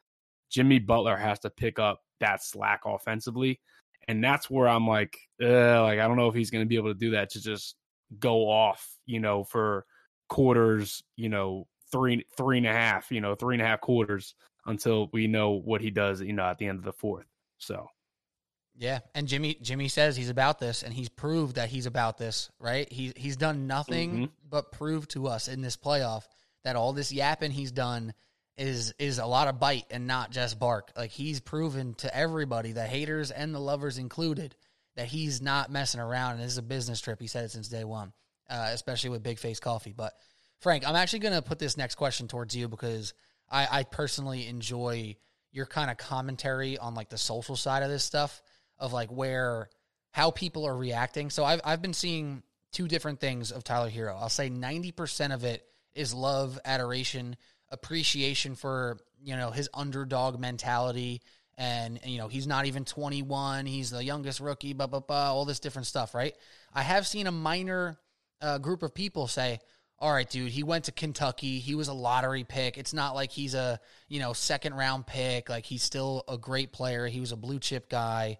Jimmy Butler has to pick up that slack offensively. And that's where I'm like, like I don't know if he's going to be able to do that to just go off, you know, for quarters, you know, three three and a half, you know, three and a half quarters until we know what he does, you know, at the end of the fourth. So, yeah, and Jimmy Jimmy says he's about this, and he's proved that he's about this. Right? He he's done nothing mm-hmm. but prove to us in this playoff that all this yapping he's done is is a lot of bite and not just bark. Like he's proven to everybody, the haters and the lovers included, that he's not messing around. And this is a business trip. He said it since day one, uh, especially with Big Face Coffee. But Frank, I'm actually going to put this next question towards you because I, I personally enjoy your kind of commentary on like the social side of this stuff of like where how people are reacting. So I've I've been seeing two different things of Tyler Herro. I'll say 90% of it is love, adoration, appreciation for, you know, his underdog mentality and you know, he's not even 21, he's the youngest rookie, blah blah blah, all this different stuff, right? I have seen a minor uh, group of people say, all right, dude, he went to Kentucky. He was a lottery pick. It's not like he's a, you know, second round pick. Like he's still a great player. He was a blue chip guy.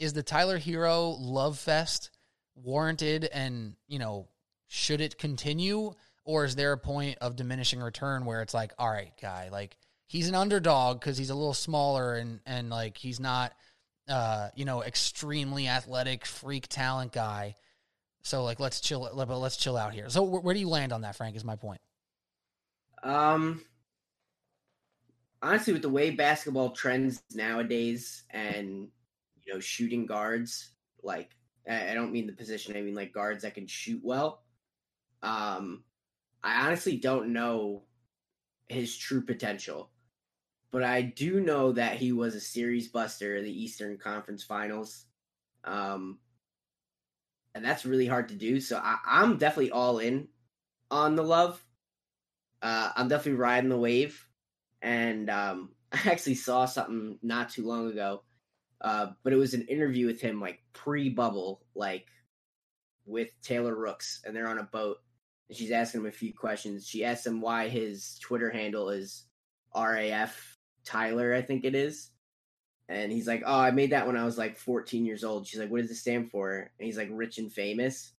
Is the Tyler Herro love fest warranted and, you know, should it continue or is there a point of diminishing return where it's like, all right, guy, like he's an underdog cuz he's a little smaller and and like he's not uh, you know, extremely athletic freak talent guy so like let's chill But let's chill out here. So where do you land on that, Frank? Is my point. Um honestly with the way basketball trends nowadays and you know shooting guards like I don't mean the position, I mean like guards that can shoot well. Um I honestly don't know his true potential. But I do know that he was a series buster in the Eastern Conference Finals. Um, and that's really hard to do. So I, am definitely all in on the love. Uh, I'm definitely riding the wave, and um, I actually saw something not too long ago Uh, but it was an interview with him like pre-bubble, like with Taylor Rooks, and they're on a boat. And she's asking him a few questions. She asked him why his Twitter handle is RAF Tyler, I think it is. And he's like, "Oh, I made that when I was like 14 years old." She's like, "What does it stand for?" And he's like, "Rich and famous."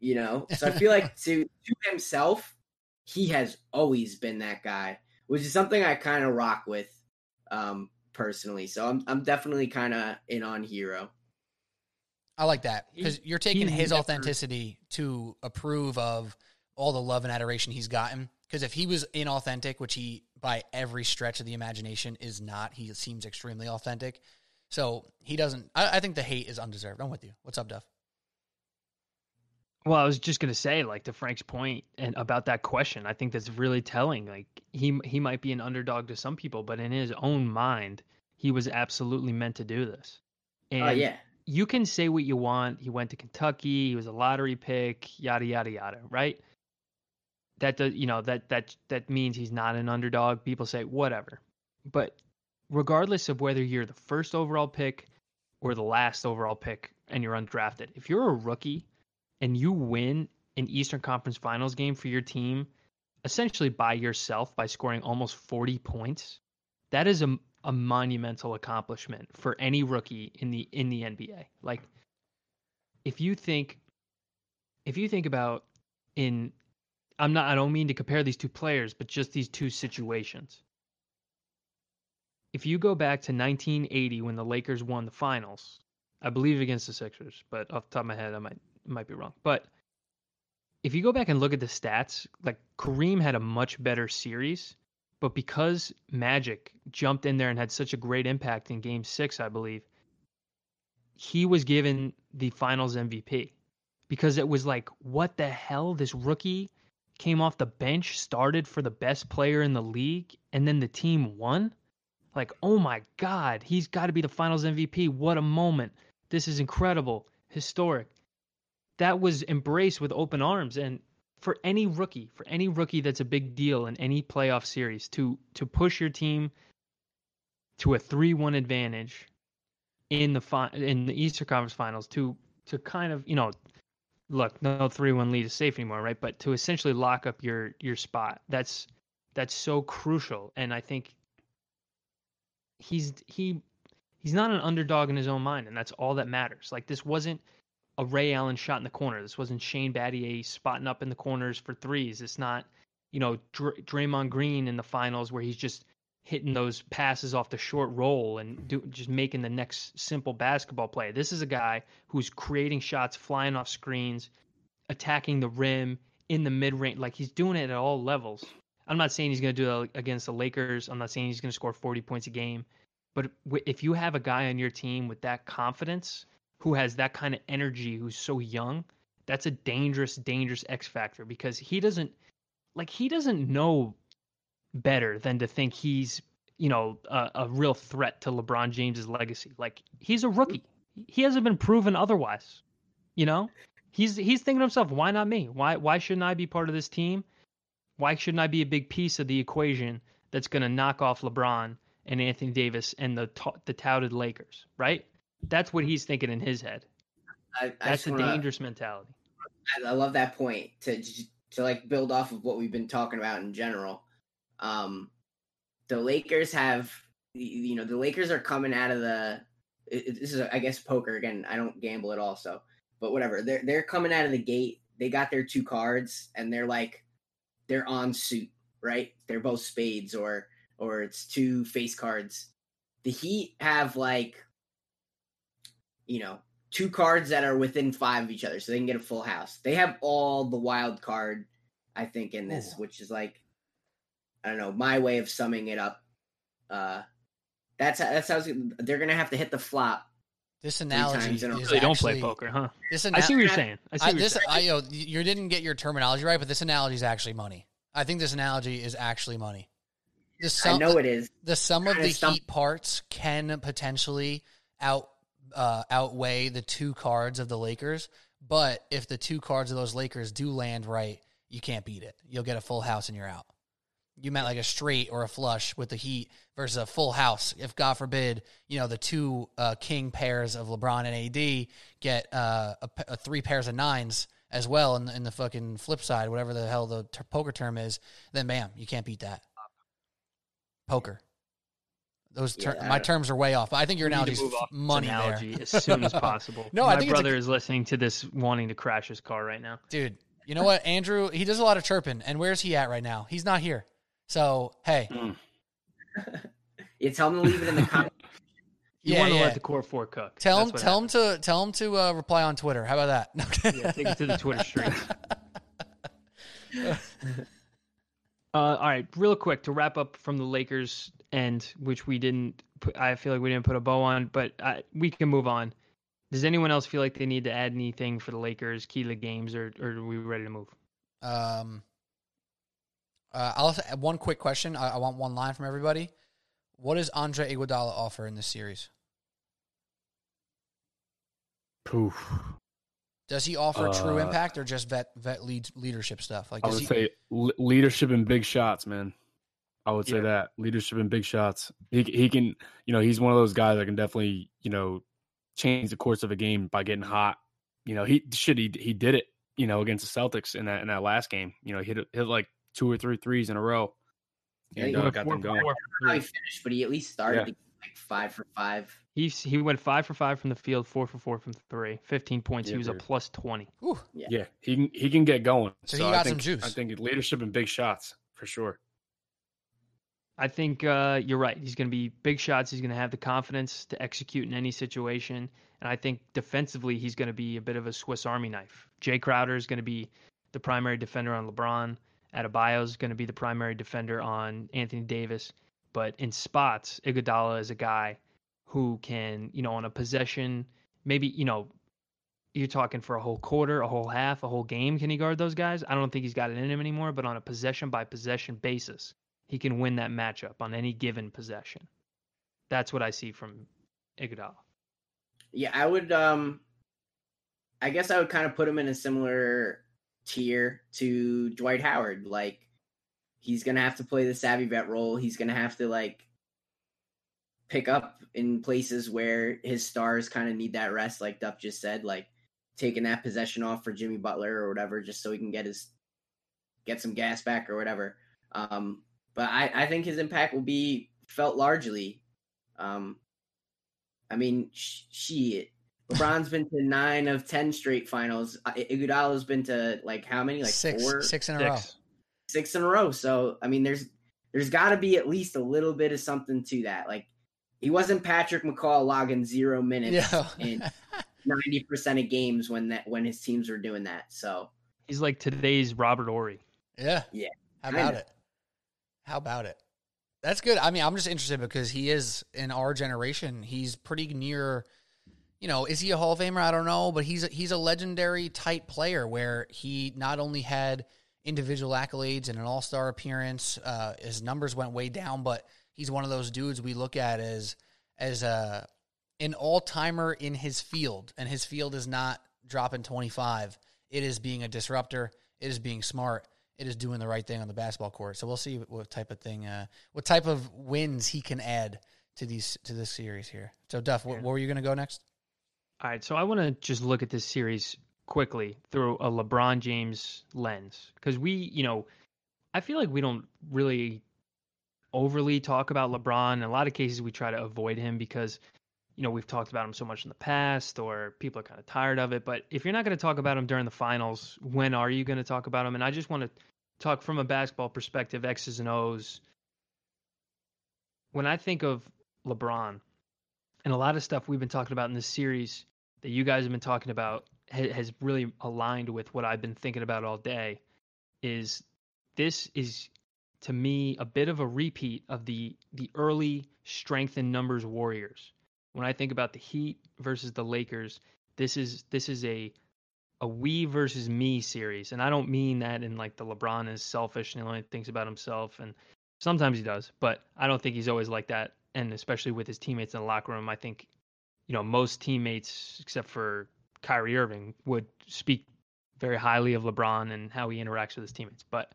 You know, so I feel like to to himself, he has always been that guy, which is something I kind of rock with, um, personally. So I'm I'm definitely kind of in on Herro. I like that because you're taking he his never- authenticity to approve of all the love and adoration he's gotten. Because if he was inauthentic, which he by every stretch of the imagination is not, he seems extremely authentic. So he doesn't. I, I think the hate is undeserved. I'm with you. What's up, Duff? Well, I was just gonna say, like to Frank's point and about that question, I think that's really telling. Like he he might be an underdog to some people, but in his own mind, he was absolutely meant to do this. Oh, and Oh yeah, you can say what you want. He went to Kentucky. He was a lottery pick. Yada yada yada. Right? That does, you know, that that that means he's not an underdog. People say whatever, but regardless of whether you're the first overall pick or the last overall pick and you're undrafted, if you're a rookie and you win an Eastern Conference Finals game for your team, essentially by yourself by scoring almost 40 points, that is a a monumental accomplishment for any rookie in the in the NBA. Like if you think if you think about in I'm not I don't mean to compare these two players, but just these two situations. If you go back to 1980 when the Lakers won the finals, I believe against the Sixers, but off the top of my head I might might be wrong. But if you go back and look at the stats, like Kareem had a much better series, but because Magic jumped in there and had such a great impact in game six, I believe, he was given the finals MVP because it was like, what the hell? This rookie came off the bench, started for the best player in the league, and then the team won? Like, oh my God, he's got to be the finals MVP. What a moment. This is incredible, historic. That was embraced with open arms. And for any rookie, for any rookie that's a big deal in any playoff series, to to push your team to a three-one advantage in the fi- in the Eastern Conference Finals, to to kind of you know, look, no three-one lead is safe anymore, right? But to essentially lock up your your spot, that's that's so crucial. And I think he's he he's not an underdog in his own mind, and that's all that matters. Like this wasn't a Ray Allen shot in the corner. This wasn't Shane Battier spotting up in the corners for threes. It's not, you know, Dr- Draymond Green in the finals where he's just hitting those passes off the short roll and do, just making the next simple basketball play. This is a guy who's creating shots, flying off screens, attacking the rim in the mid range. Like he's doing it at all levels. I'm not saying he's going to do that against the Lakers. I'm not saying he's going to score 40 points a game. But if you have a guy on your team with that confidence, who has that kind of energy, who's so young, that's a dangerous, dangerous X factor because he doesn't like he doesn't know better than to think he's you know a, a real threat to LeBron James's legacy. Like he's a rookie. He hasn't been proven otherwise. You know, he's he's thinking to himself, why not me? Why why shouldn't I be part of this team? Why shouldn't I be a big piece of the equation that's going to knock off LeBron and Anthony Davis and the the touted Lakers? Right. That's what he's thinking in his head. I, I That's a wanna- dangerous mentality. I, I love that point to to like build off of what we've been talking about in general. Um, the Lakers have, you know, the Lakers are coming out of the. This is, I guess, poker again. I don't gamble at all, so but whatever. They're they're coming out of the gate. They got their two cards, and they're like, they're on suit, right? They're both spades, or or it's two face cards. The Heat have like, you know, two cards that are within five of each other, so they can get a full house. They have all the wild card, I think, in this, Ooh. which is like, I don't know, my way of summing it up. Uh, that's how, that's how they're gonna have to hit the flop. This times analogy in a row. is Really don't play poker, huh? This I see what you're saying. I see I, what you're this, saying. I, yo, you didn't get your terminology right, but this analogy is actually money. I think this analogy is actually money. The I know it is. the sum of kinda the stump- heat parts can potentially out uh, outweigh the two cards of the Lakers. But if the two cards of those Lakers do land right, you can't beat it. You'll get a full house and you're out. You meant like a straight or a flush with the Heat versus a full house. If God forbid, you know, the two uh, king pairs of LeBron and AD get uh, a, a three pairs of nines as well in, in the fucking flip side, whatever the hell the ter- poker term is, then bam, you can't beat that. Poker. Those ter- Yeah, my terms are way off. But I think your We need to move off money analogy there. as soon as possible. No, my I think it's a brother is listening to this, wanting to crash his car right now. Dude, you know what, Andrew? He does a lot of chirping, and where's he at right now? He's not here. So hey, You tell him to leave it in the comments. You Yeah, want to yeah. let the core four cook. tell him, That's what tell him to tell him to uh, reply on Twitter. How about that? Yeah, take it to the Twitter stream. Uh, all right, real quick to wrap up from the Lakers end, which we didn't. Put, I feel like we didn't put a bow on, but I, we can move on. Does anyone else feel like they need to add anything for the Lakers, key to the games, or, or are we ready to move? Um, uh, I'll one quick question. I, I want one line from everybody. What does Andre Iguodala offer in this series? Poof. Does he offer true Uh, impact or just vet vet lead, leadership stuff? Like, I would he, say le- leadership and big shots, man. I would say Yeah. that leadership and big shots. He he can, you know, he's one of those guys that can definitely, you know, change the course of a game by getting hot. You know, he shit he he did it, you know, against the Celtics in that in that last game. You know, he hit hit like two or three threes in a row. Yeah, And he uh, got Four them going. four for How he finished, but he at least started Yeah. like five for five. He's he went five for five from the field, four for four from three, 15 points. Yeah, he was a plus twenty. Whew. Yeah, he can he can get going. So he I got some think, juice. I think leadership and big shots for sure. I think uh, you're right. He's going to be big shots. He's going to have the confidence to execute in any situation. And I think defensively, he's going to be a bit of a Swiss Army knife. Jae Crowder is going to be the primary defender on LeBron. Adebayo is going to be the primary defender on Anthony Davis. But in spots, Iguodala is a guy who can, you know, on a possession, maybe, you know, you're talking for a whole quarter, a whole half, a whole game. Can he guard those guys? I don't think he's got it in him anymore. But on a possession by possession basis, he can win that matchup on any given possession. That's what I see from Iguodala. Yeah, I would. Um, I guess I would kind of put him in a similar tier to Dwight Howard. Like, he's gonna have to play the savvy vet role. He's gonna have to like pick up in places where his stars kind of need that rest, like Duff just said, like taking that possession off for Jimmy Butler or whatever, just so he can get his get some gas back or whatever. Um, but I, I think his impact will be felt largely. Um, I mean, sh- shit. LeBron's been to nine of ten straight finals. Iguodala's been to like how many? Like six four, six in a row. Six. six in a row. So I mean, there's there's got to be at least a little bit of something to that. Like he wasn't Patrick McCaw logging zero minutes Yeah. in ninety percent of games when that when his teams were doing that. So He's like today's Robert Horry. Yeah. Yeah, How kinda. about it? How about it? That's good. I mean, I'm just interested because he is in our generation. He's pretty near. You know, is he a Hall of Famer? I don't know, but he's a, he's a legendary type player where he not only had individual accolades and an All Star appearance. Uh, his numbers went way down, but he's one of those dudes we look at as as a an all timer in his field, and his field is not dropping 25. It is being a disruptor. It is being smart. It is doing the right thing on the basketball court. So we'll see what type of thing, uh, what type of wins he can add to these to this series here. So Duff, what, where were you going to go next? All right, so I want to just look at this series quickly through a LeBron James lens because we, you know, I feel like we don't really overly talk about LeBron. In a lot of cases, we try to avoid him because, you know, we've talked about him so much in the past or people are kind of tired of it. But if you're not going to talk about him during the finals, when are you going to talk about him? And I just want to talk from a basketball perspective, X's and O's. When I think of LeBron, and a lot of stuff we've been talking about in this series that you guys have been talking about ha- has really aligned with what I've been thinking about all day is this is to me a bit of a repeat of the the early strength in numbers warriors. When I think about the Heat versus the Lakers this is this is a a we versus me series. And I don't mean that in like the LeBron is selfish and he only thinks about himself and sometimes he does but I don't think he's always like that. And especially with his teammates in the locker room I think you know most teammates except for Kyrie Irving would speak very highly of LeBron and how he interacts with his teammates but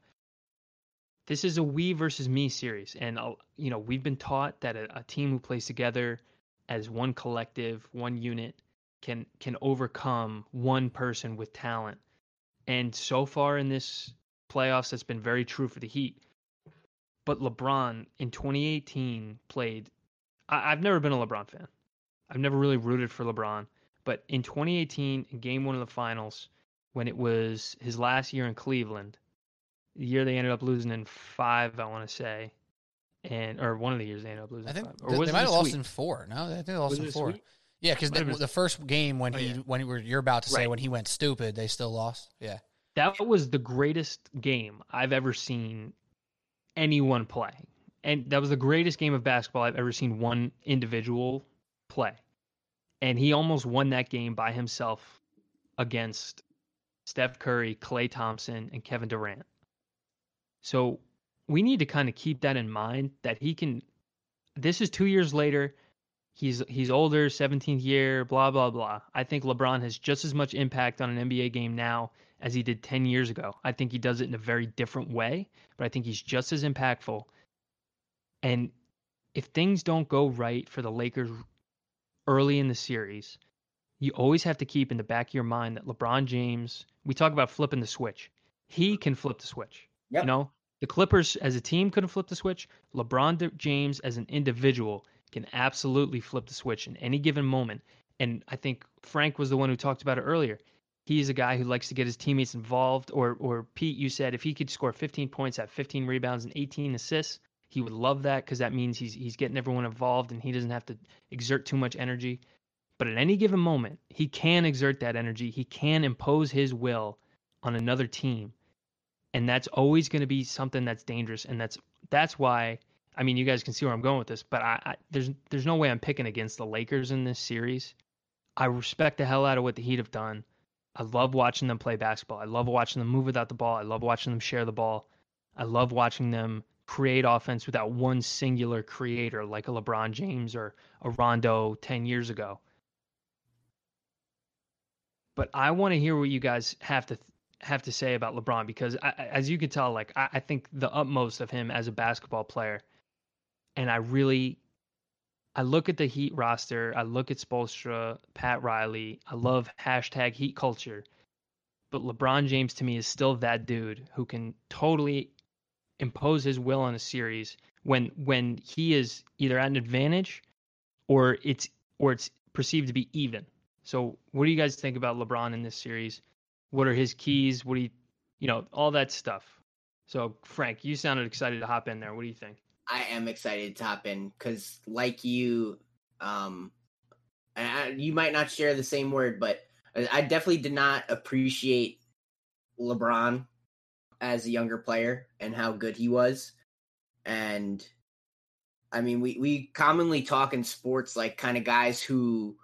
this is a we versus me series, and uh, you know we've been taught that a, a team who plays together as one collective, one unit, can can overcome one person with talent. And so far in this playoffs, that's been very true for the Heat. But LeBron in 2018 played. I, I've never been a LeBron fan. I've never really rooted for LeBron. But in 2018, in Game One of the Finals, when it was his last year in Cleveland, the year they ended up losing in five, I want to say, and or one of the years they ended up losing. I think five. or was they might have lost in four. No, I think they lost in four. sweep? Yeah, because the, the first game when Oh, he yeah. when he you're about to say Right. when he went stupid, they still lost. Yeah, that was the greatest game I've ever seen anyone play. And that was the greatest game of basketball I've ever seen one individual play. And he almost won that game by himself against Steph Curry, Klay Thompson, and Kevin Durant. So we need to kind of keep that in mind that he can this is 2 years later. He's he's older, 17th year, blah blah blah. I think LeBron has just as much impact on an NBA game now as he did 10 years ago. I think he does it in a very different way, but I think he's just as impactful. And if things don't go right for the Lakers early in the series, you always have to keep in the back of your mind that LeBron James, we talk about flipping the switch. He can flip the switch. Yep. You know, the Clippers as a team couldn't flip the switch. LeBron James as an individual can absolutely flip the switch in any given moment. And I think Frank was the one who talked about it earlier. He's a guy who likes to get his teammates involved. Or, or Pete, you said if he could score 15 points, have 15 rebounds and 18 assists, he would love that because that means he's he's getting everyone involved and he doesn't have to exert too much energy. But at any given moment, he can exert that energy. He can impose his will on another team. And that's always going to be something that's dangerous. And that's that's why I mean, you guys can see where I'm going with this, but I, I there's there's no way I'm picking against the Lakers in this series. I respect the hell out of what the Heat have done. I love watching them play basketball. I love watching them move without the ball. I love watching them share the ball. I love watching them create offense without one singular creator like a LeBron James or a Rondo 10 years ago. But I want to hear what you guys have to have to say about LeBron because I- as you can tell, like I, I think the utmost of him as a basketball player, and I really, I look at the Heat roster, I look at Spoelstra, Pat Riley, I love hashtag Heat culture, but LeBron James to me is still that dude who can totally impose his will on a series when when he is either at an advantage or it's or it's perceived to be even. So, what do you guys think about LeBron in this series? What are his keys? What do you, you know, all that stuff. So, Frank, you sounded excited to hop in there. What do you think? I am excited to hop in because, like you, um, I, you might not share the same word, but I definitely did not appreciate LeBron as a younger player and how good he was. And I mean, we we commonly talk in sports like kind of guys who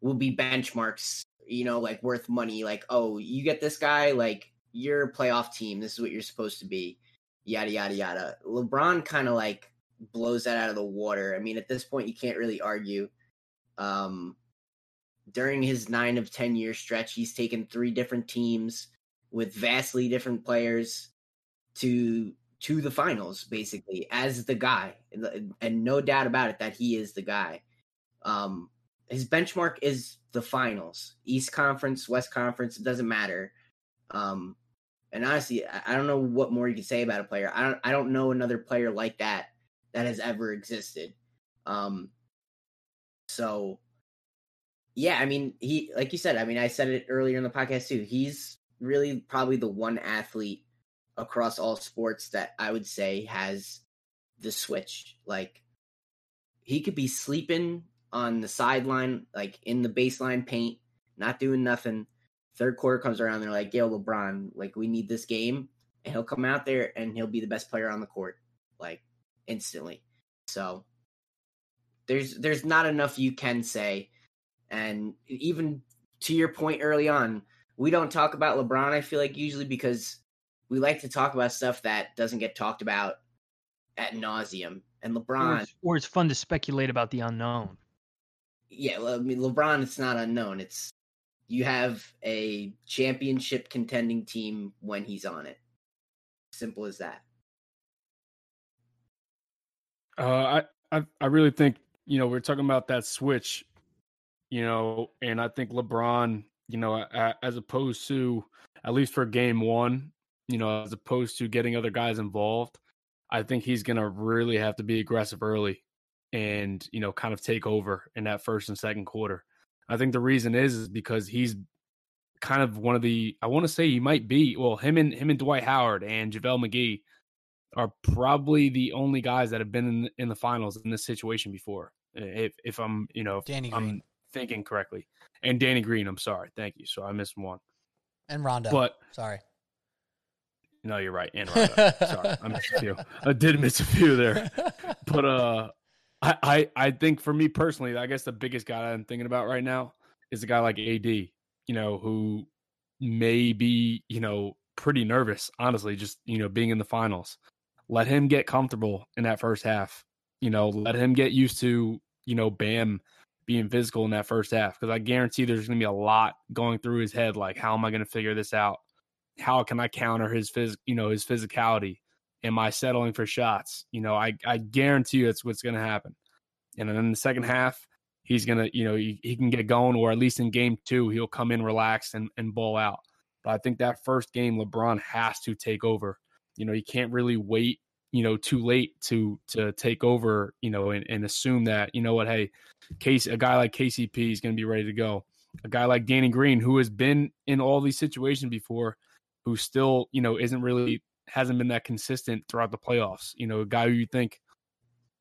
will be benchmarks, you know, like worth money. Like, oh, you get this guy, like you're a playoff team. This is what you're supposed to be yada yada yada. LeBron kind of like blows that out of the water. I mean, at this point, you can't really argue. Um, during his nine of ten year stretch, he's taken three different teams with vastly different players to to the finals, basically as the guy, and, no doubt about it that he is the guy. Um, his benchmark is the finals, East Conference, West Conference. It doesn't matter. Um, and honestly, I I don't know what more you can say about a player. I don't I don't know another player like that that has ever existed. Um so yeah, I mean, he like you said, I mean, I said it earlier in the podcast too. He's really probably the one athlete across all sports that I would say has the switch. Like he could be sleeping on the sideline, like in the baseline paint, not doing nothing. Third quarter comes around, they're like, "Yo, LeBron, like we need this game," and he'll come out there and he'll be the best player on the court, like instantly. So there's there's not enough you can say, and even to your point early on, we don't talk about LeBron. I feel like usually because we like to talk about stuff that doesn't get talked about at nauseum. And Or LeBron, it's, or it's fun to speculate about the unknown. yeah, well, I mean LeBron, it's not unknown. It's you have a championship contending team when he's on it. Simple as that. Uh, I, I I really think you know we're talking about that switch, you know, and I think LeBron, you know, as opposed to at least for game one, you know, as opposed to getting other guys involved, I think he's gonna really have to be aggressive early, and you know, kind of take over in that first and second quarter. I think the reason is is because he's kind of one of the I want to say he might be well him and him and Dwight Howard and JaVale McGee are probably the only guys that have been in, in the finals in this situation before. If if I'm you know if Danny I'm Green. thinking correctly, and Danny Green. I'm sorry, thank you. So I missed one, and Rondo. but Sorry. no, you're right. And Rondo. sorry, I missed a few. I did miss a few there, but uh, I, I I think for me personally, I guess the biggest guy I'm thinking about right now is a guy like AD. You know who may be you know pretty nervous, honestly, just you know being in the finals. Let him get comfortable in that first half. You know, let him get used to you know Bam being physical in that first half because I guarantee there's going to be a lot going through his head. Like, how am I going to figure this out? How can I counter his phys, you know, his physicality? Am I settling for shots? You know, I I guarantee you that's what's going to happen. And then in the second half, he's gonna, you know, he, he can get going, or at least in game two, he'll come in relaxed and, and ball out. But I think that first game, LeBron has to take over. You know, he can't really wait, you know, too late to to take over, you know, and, and assume that, you know what, hey, Case a guy like KCP is gonna be ready to go. A guy like Danny Green, who has been in all these situations before, who still, you know, isn't really hasn't been that consistent throughout the playoffs. You know, a guy who you think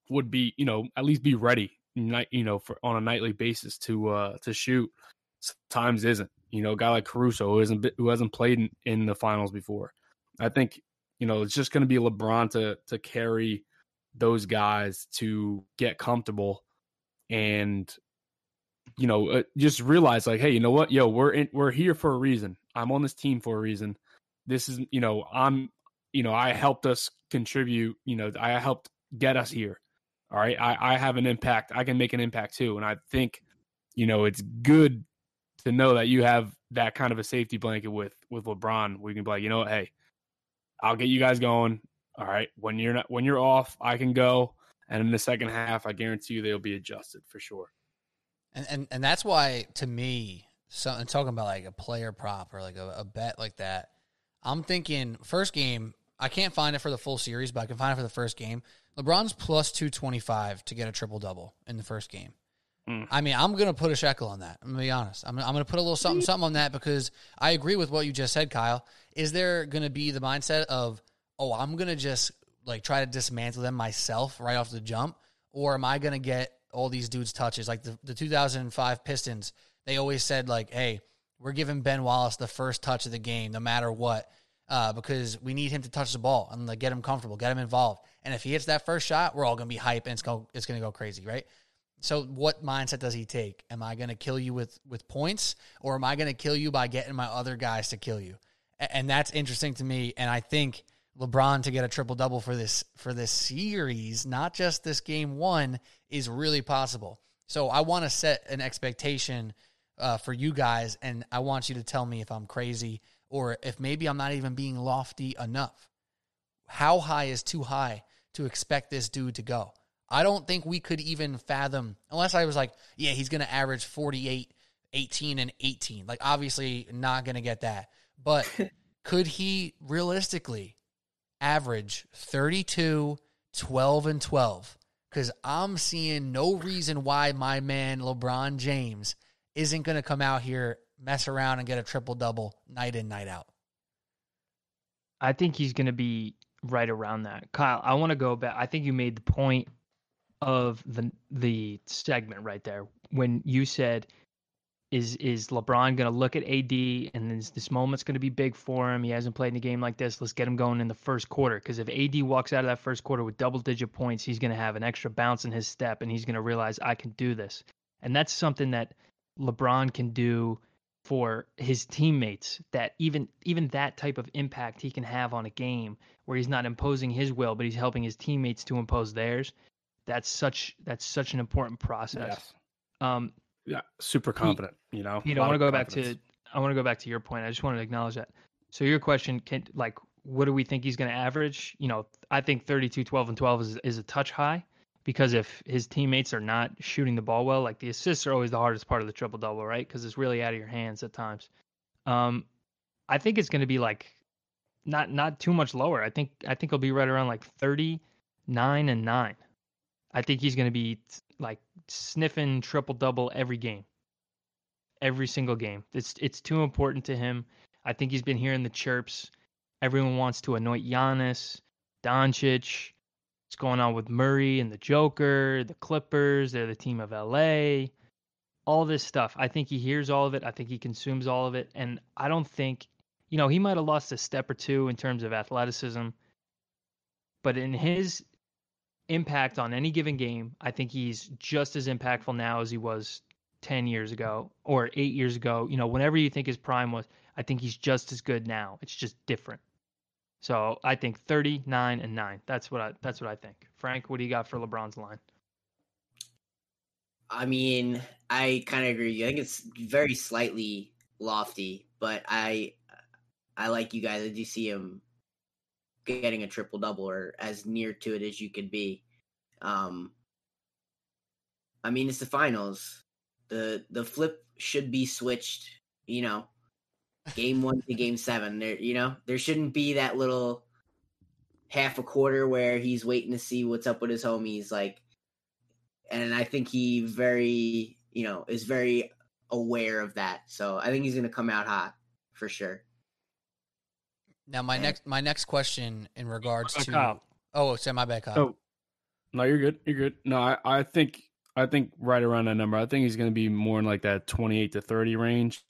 would be, you know, at least be ready, night, you know, for on a nightly basis to uh to shoot. Sometimes isn't. You know, a guy like Caruso who been, who hasn't played in, in the finals before. I think you know it's just going to be LeBron to to carry those guys to get comfortable and you know uh, just realize like hey you know what? Yo we're in, we're here for a reason. I'm on this team for a reason. This is you know i'm you know i helped us contribute you know i helped get us here all right? I i have an impact. I can make an impact too. And i think you know it's good to know that you have that kind of a safety blanket with with lebron you can be like you know what? Hey i'll get you guys going all right when you're not when you're off i can go and in the second half i guarantee you they'll be adjusted for sure And and and that's why to me, so and talking about like a player prop or like a, a bet like that, I'm thinking first game. I can't find it for the full series, but I can find it for the first game. LeBron's plus two twenty five to get a triple double in the first game. Mm. I mean, I'm gonna put a shekel on that. I'm gonna be honest. I'm, I'm gonna put a little something something on that because I agree with what you just said, Kyle. Is there gonna be the mindset of, oh, I'm gonna just like try to dismantle them myself right off the jump, or am I gonna get all these dudes touches like the, the 2005 Pistons? They always said like, hey, we're giving Ben Wallace the first touch of the game, no matter what, uh, because we need him to touch the ball and like, get him comfortable, get him involved. And if he hits that first shot, we're all gonna be hype and it's going it's gonna go crazy, right? So what mindset does he take? Am I going to kill you with with points or am I going to kill you by getting my other guys to kill you? And that's interesting to me and I think LeBron to get a triple double for this for this series, not just this game 1 is really possible. So I want to set an expectation uh, for you guys and I want you to tell me if I'm crazy or if maybe I'm not even being lofty enough. How high is too high to expect this dude to go? I don't think we could even fathom, unless I was like, yeah, he's going to average 48, 18, and 18. Like, obviously, not going to get that. But could he realistically average 32, 12, and 12? Because I'm seeing no reason why my man LeBron James isn't going to come out here, mess around, and get a triple double night in, night out. I think he's going to be right around that. Kyle, I want to go back. I think you made the point of the the segment right there when you said is is LeBron going to look at AD and this, this moment's going to be big for him. He hasn't played in a game like this. Let's get him going in the first quarter because if AD walks out of that first quarter with double digit points, he's going to have an extra bounce in his step and he's going to realize I can do this. And that's something that LeBron can do for his teammates that even even that type of impact he can have on a game where he's not imposing his will but he's helping his teammates to impose theirs that's such that's such an important process Yes. um Yeah, super confident. You know, Pete, A I want to go back to I want to go back to your point. I just wanted to acknowledge that. So your question can like what do we think he's going to average? You know, I think 32 12 and 12 is is a touch high. because if his teammates are not shooting the ball well, like the assists are always the hardest part of the triple double, right? Because it's really out of your hands at times. Um, I think it's going to be like not not too much lower. I think I think it'll be right around like thirty nine and nine. I think he's going to be like sniffing triple double every game, every single game. It's it's too important to him. I think he's been hearing the chirps. Everyone wants to anoint Giannis, Doncic. What's going on with Murray and the Joker, the Clippers? They're the team of LA. All this stuff. I think he hears all of it. I think he consumes all of it. And I don't think, you know, he might have lost a step or two in terms of athleticism. But in his impact on any given game, I think he's just as impactful now as he was 10 years ago or eight years ago. You know, whenever you think his prime was, I think he's just as good now. It's just different. So I think 39 and 9. That's what I that's what I think. Frank, what do you got for LeBron's line? I mean, I kind of agree. I think it's very slightly lofty, but I I like you guys. I do see him getting a triple double or as near to it as you could be. Um I mean, it's the finals. The the flip should be switched, you know, game 1 to game 7. There, you know, there shouldn't be that little half a quarter where he's waiting to see what's up with his homies like and I think he very, you know, is very aware of that. So I think he's going to come out hot for sure. Now my next my next question in regards to Kyle? oh, oh say my bad, Kyle. Oh, no, you're good. You're good. No, I, I think I think right around that number. I think he's going to be more in like that 28 to 30 range.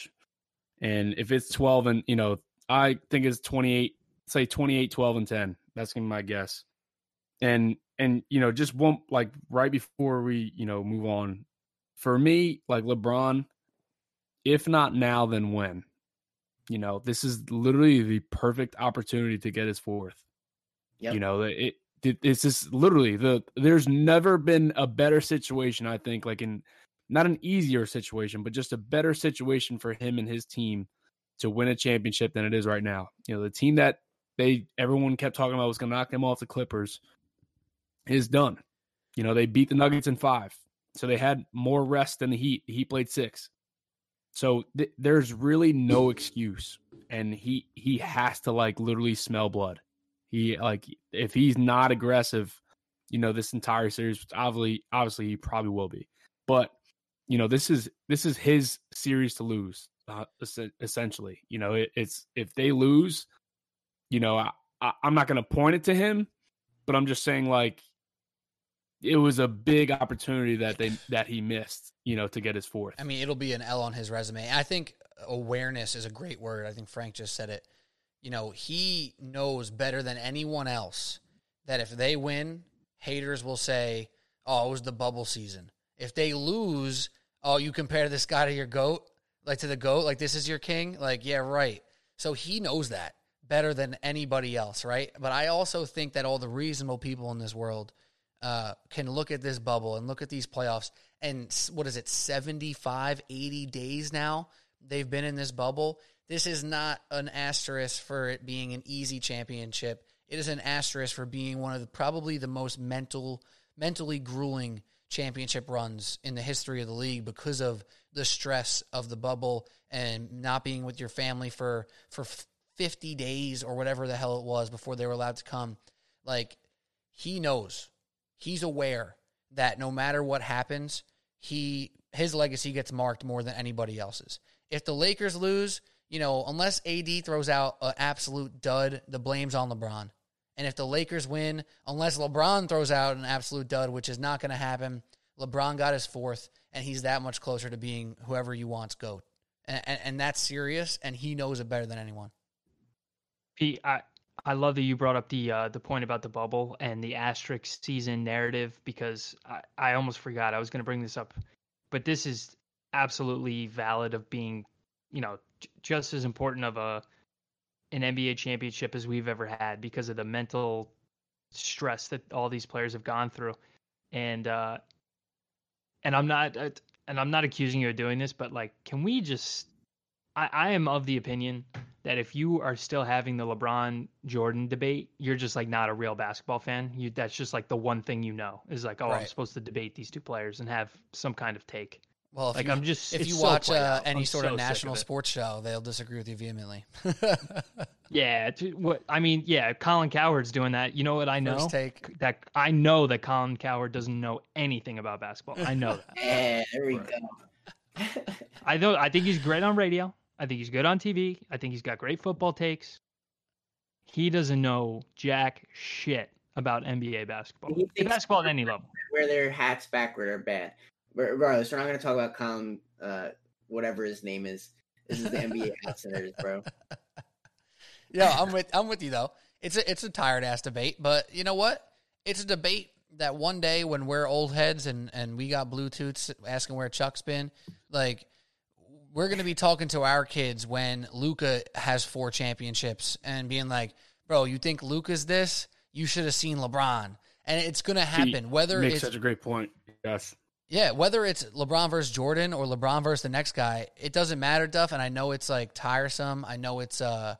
And if it's 12 and you know, I think it's 28. Say 28, 12 and 10. That's gonna be my guess. And and you know, just one like right before we you know move on. For me, like LeBron, if not now, then when? You know, this is literally the perfect opportunity to get his fourth. Yep. You know, it, it it's just literally the there's never been a better situation, I think, like in not an easier situation, but just a better situation for him and his team to win a championship than it is right now. You know, the team that they everyone kept talking about was going to knock them off the Clippers is done. You know, they beat the Nuggets in 5. So they had more rest than the Heat. The Heat played 6. So th- there's really no excuse and he he has to like literally smell blood. He like if he's not aggressive, you know, this entire series, obviously obviously he probably will be. But you know, this is this is his series to lose, uh, es- essentially. You know, it, it's if they lose, you know, I, I, I'm not going to point it to him, but I'm just saying like it was a big opportunity that they that he missed, you know, to get his fourth. I mean, it'll be an L on his resume. I think awareness is a great word. I think Frank just said it. You know, he knows better than anyone else that if they win, haters will say, "Oh, it was the bubble season." If they lose, "Oh, you compare this guy to your goat, like to the goat, like this is your king." Like, yeah, right. So he knows that better than anybody else, right? But I also think that all the reasonable people in this world uh, can look at this bubble and look at these playoffs and what is it 75 80 days now they've been in this bubble this is not an asterisk for it being an easy championship. It is an asterisk for being one of the probably the most mental mentally grueling championship runs in the history of the league because of the stress of the bubble and not being with your family for for 50 days or whatever the hell it was before they were allowed to come. Like he knows he's aware that no matter what happens, he his legacy gets marked more than anybody else's. If the Lakers lose, you know, unless AD throws out an absolute dud, the blame's on LeBron. And if the Lakers win, unless LeBron throws out an absolute dud, which is not going to happen, LeBron got his fourth, and he's that much closer to being whoever you want's GOAT. And, and, and that's serious, and he knows it better than anyone. Pete, I I love that you brought up the uh, the point about the bubble and the asterisk season narrative because I, I almost forgot I was going to bring this up, but this is absolutely valid of being, you know, j- just as important of a an NBA championship as we've ever had because of the mental stress that all these players have gone through, and uh, and I'm not uh, and I'm not accusing you of doing this, but like, can we just? I, I am of the opinion that if you are still having the LeBron Jordan debate, you're just like not a real basketball fan. You that's just like the one thing you know is like, oh, I'm supposed to debate these two players and have some kind of take. Well, if Like you, I'm just if you so watch uh, any I'm sort so of national it. sports show, they'll disagree with you vehemently. Yeah, it's- what I mean, yeah, Colin Cowherd's doing that. You know what I know? First take. That I know that Colin Cowherd doesn't know anything about basketball. I know that. Yeah, there we Right. go. I know. I think he's great on radio. I think he's good on TV. I think he's got great football takes. He doesn't know jack shit about NBA basketball. He thinks- basketball at any level. Wear their hats backward are bad. Bro- Regardless, we're not going to talk about Colin, uh, whatever his name is. This is the NBA outsiders, bro. Yeah, I'm with I'm with you though. It's a it's a tired ass debate, but you know what? It's a debate that one day when we're old heads and and we got Bluetooths asking where Chuck's been, like we're gonna be talking to our kids when Luka has four championships and being like, "Bro, you think Luka's this? You should have seen LeBron." And it's gonna happen whether Makes it's such a great point. Yes. yeah, whether it's LeBron versus Jordan or LeBron versus the next guy, it doesn't matter, Duff. And I know it's like tiresome. I know it's uh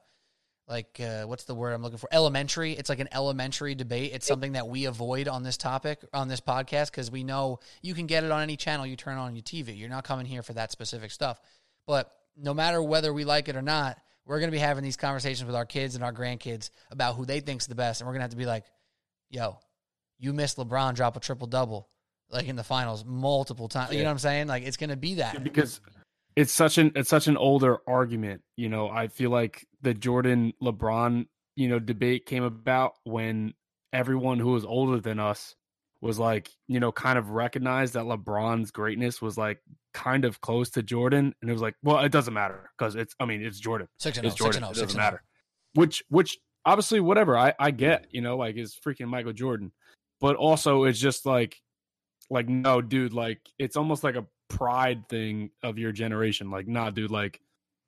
like uh, what's the word I'm looking for? Elementary. It's like an elementary debate. It's something that we avoid on this topic on this podcast because we know you can get it on any channel you turn on your TV. You're not coming here for that specific stuff. But no matter whether we like it or not, we're gonna be having these conversations with our kids and our grandkids about who they think's the best, and we're gonna have to be like, "Yo, you missed LeBron drop a triple double." like in the finals multiple times. You know what I'm saying? Like it's gonna be that. because it's such an it's such an older argument. You know, I feel like the Jordan LeBron you know debate came about when everyone who was older than us was like you know kind of recognized that LeBron's greatness was like kind of close to Jordan, and it was like, well, it doesn't matter because it's I mean it's Jordan, Six and it's oh, Jordan, and oh, it doesn't oh. matter. Which which obviously whatever I I get you know like is freaking Michael Jordan, but also it's just like like no dude like it's almost like a pride thing of your generation. Like nah dude like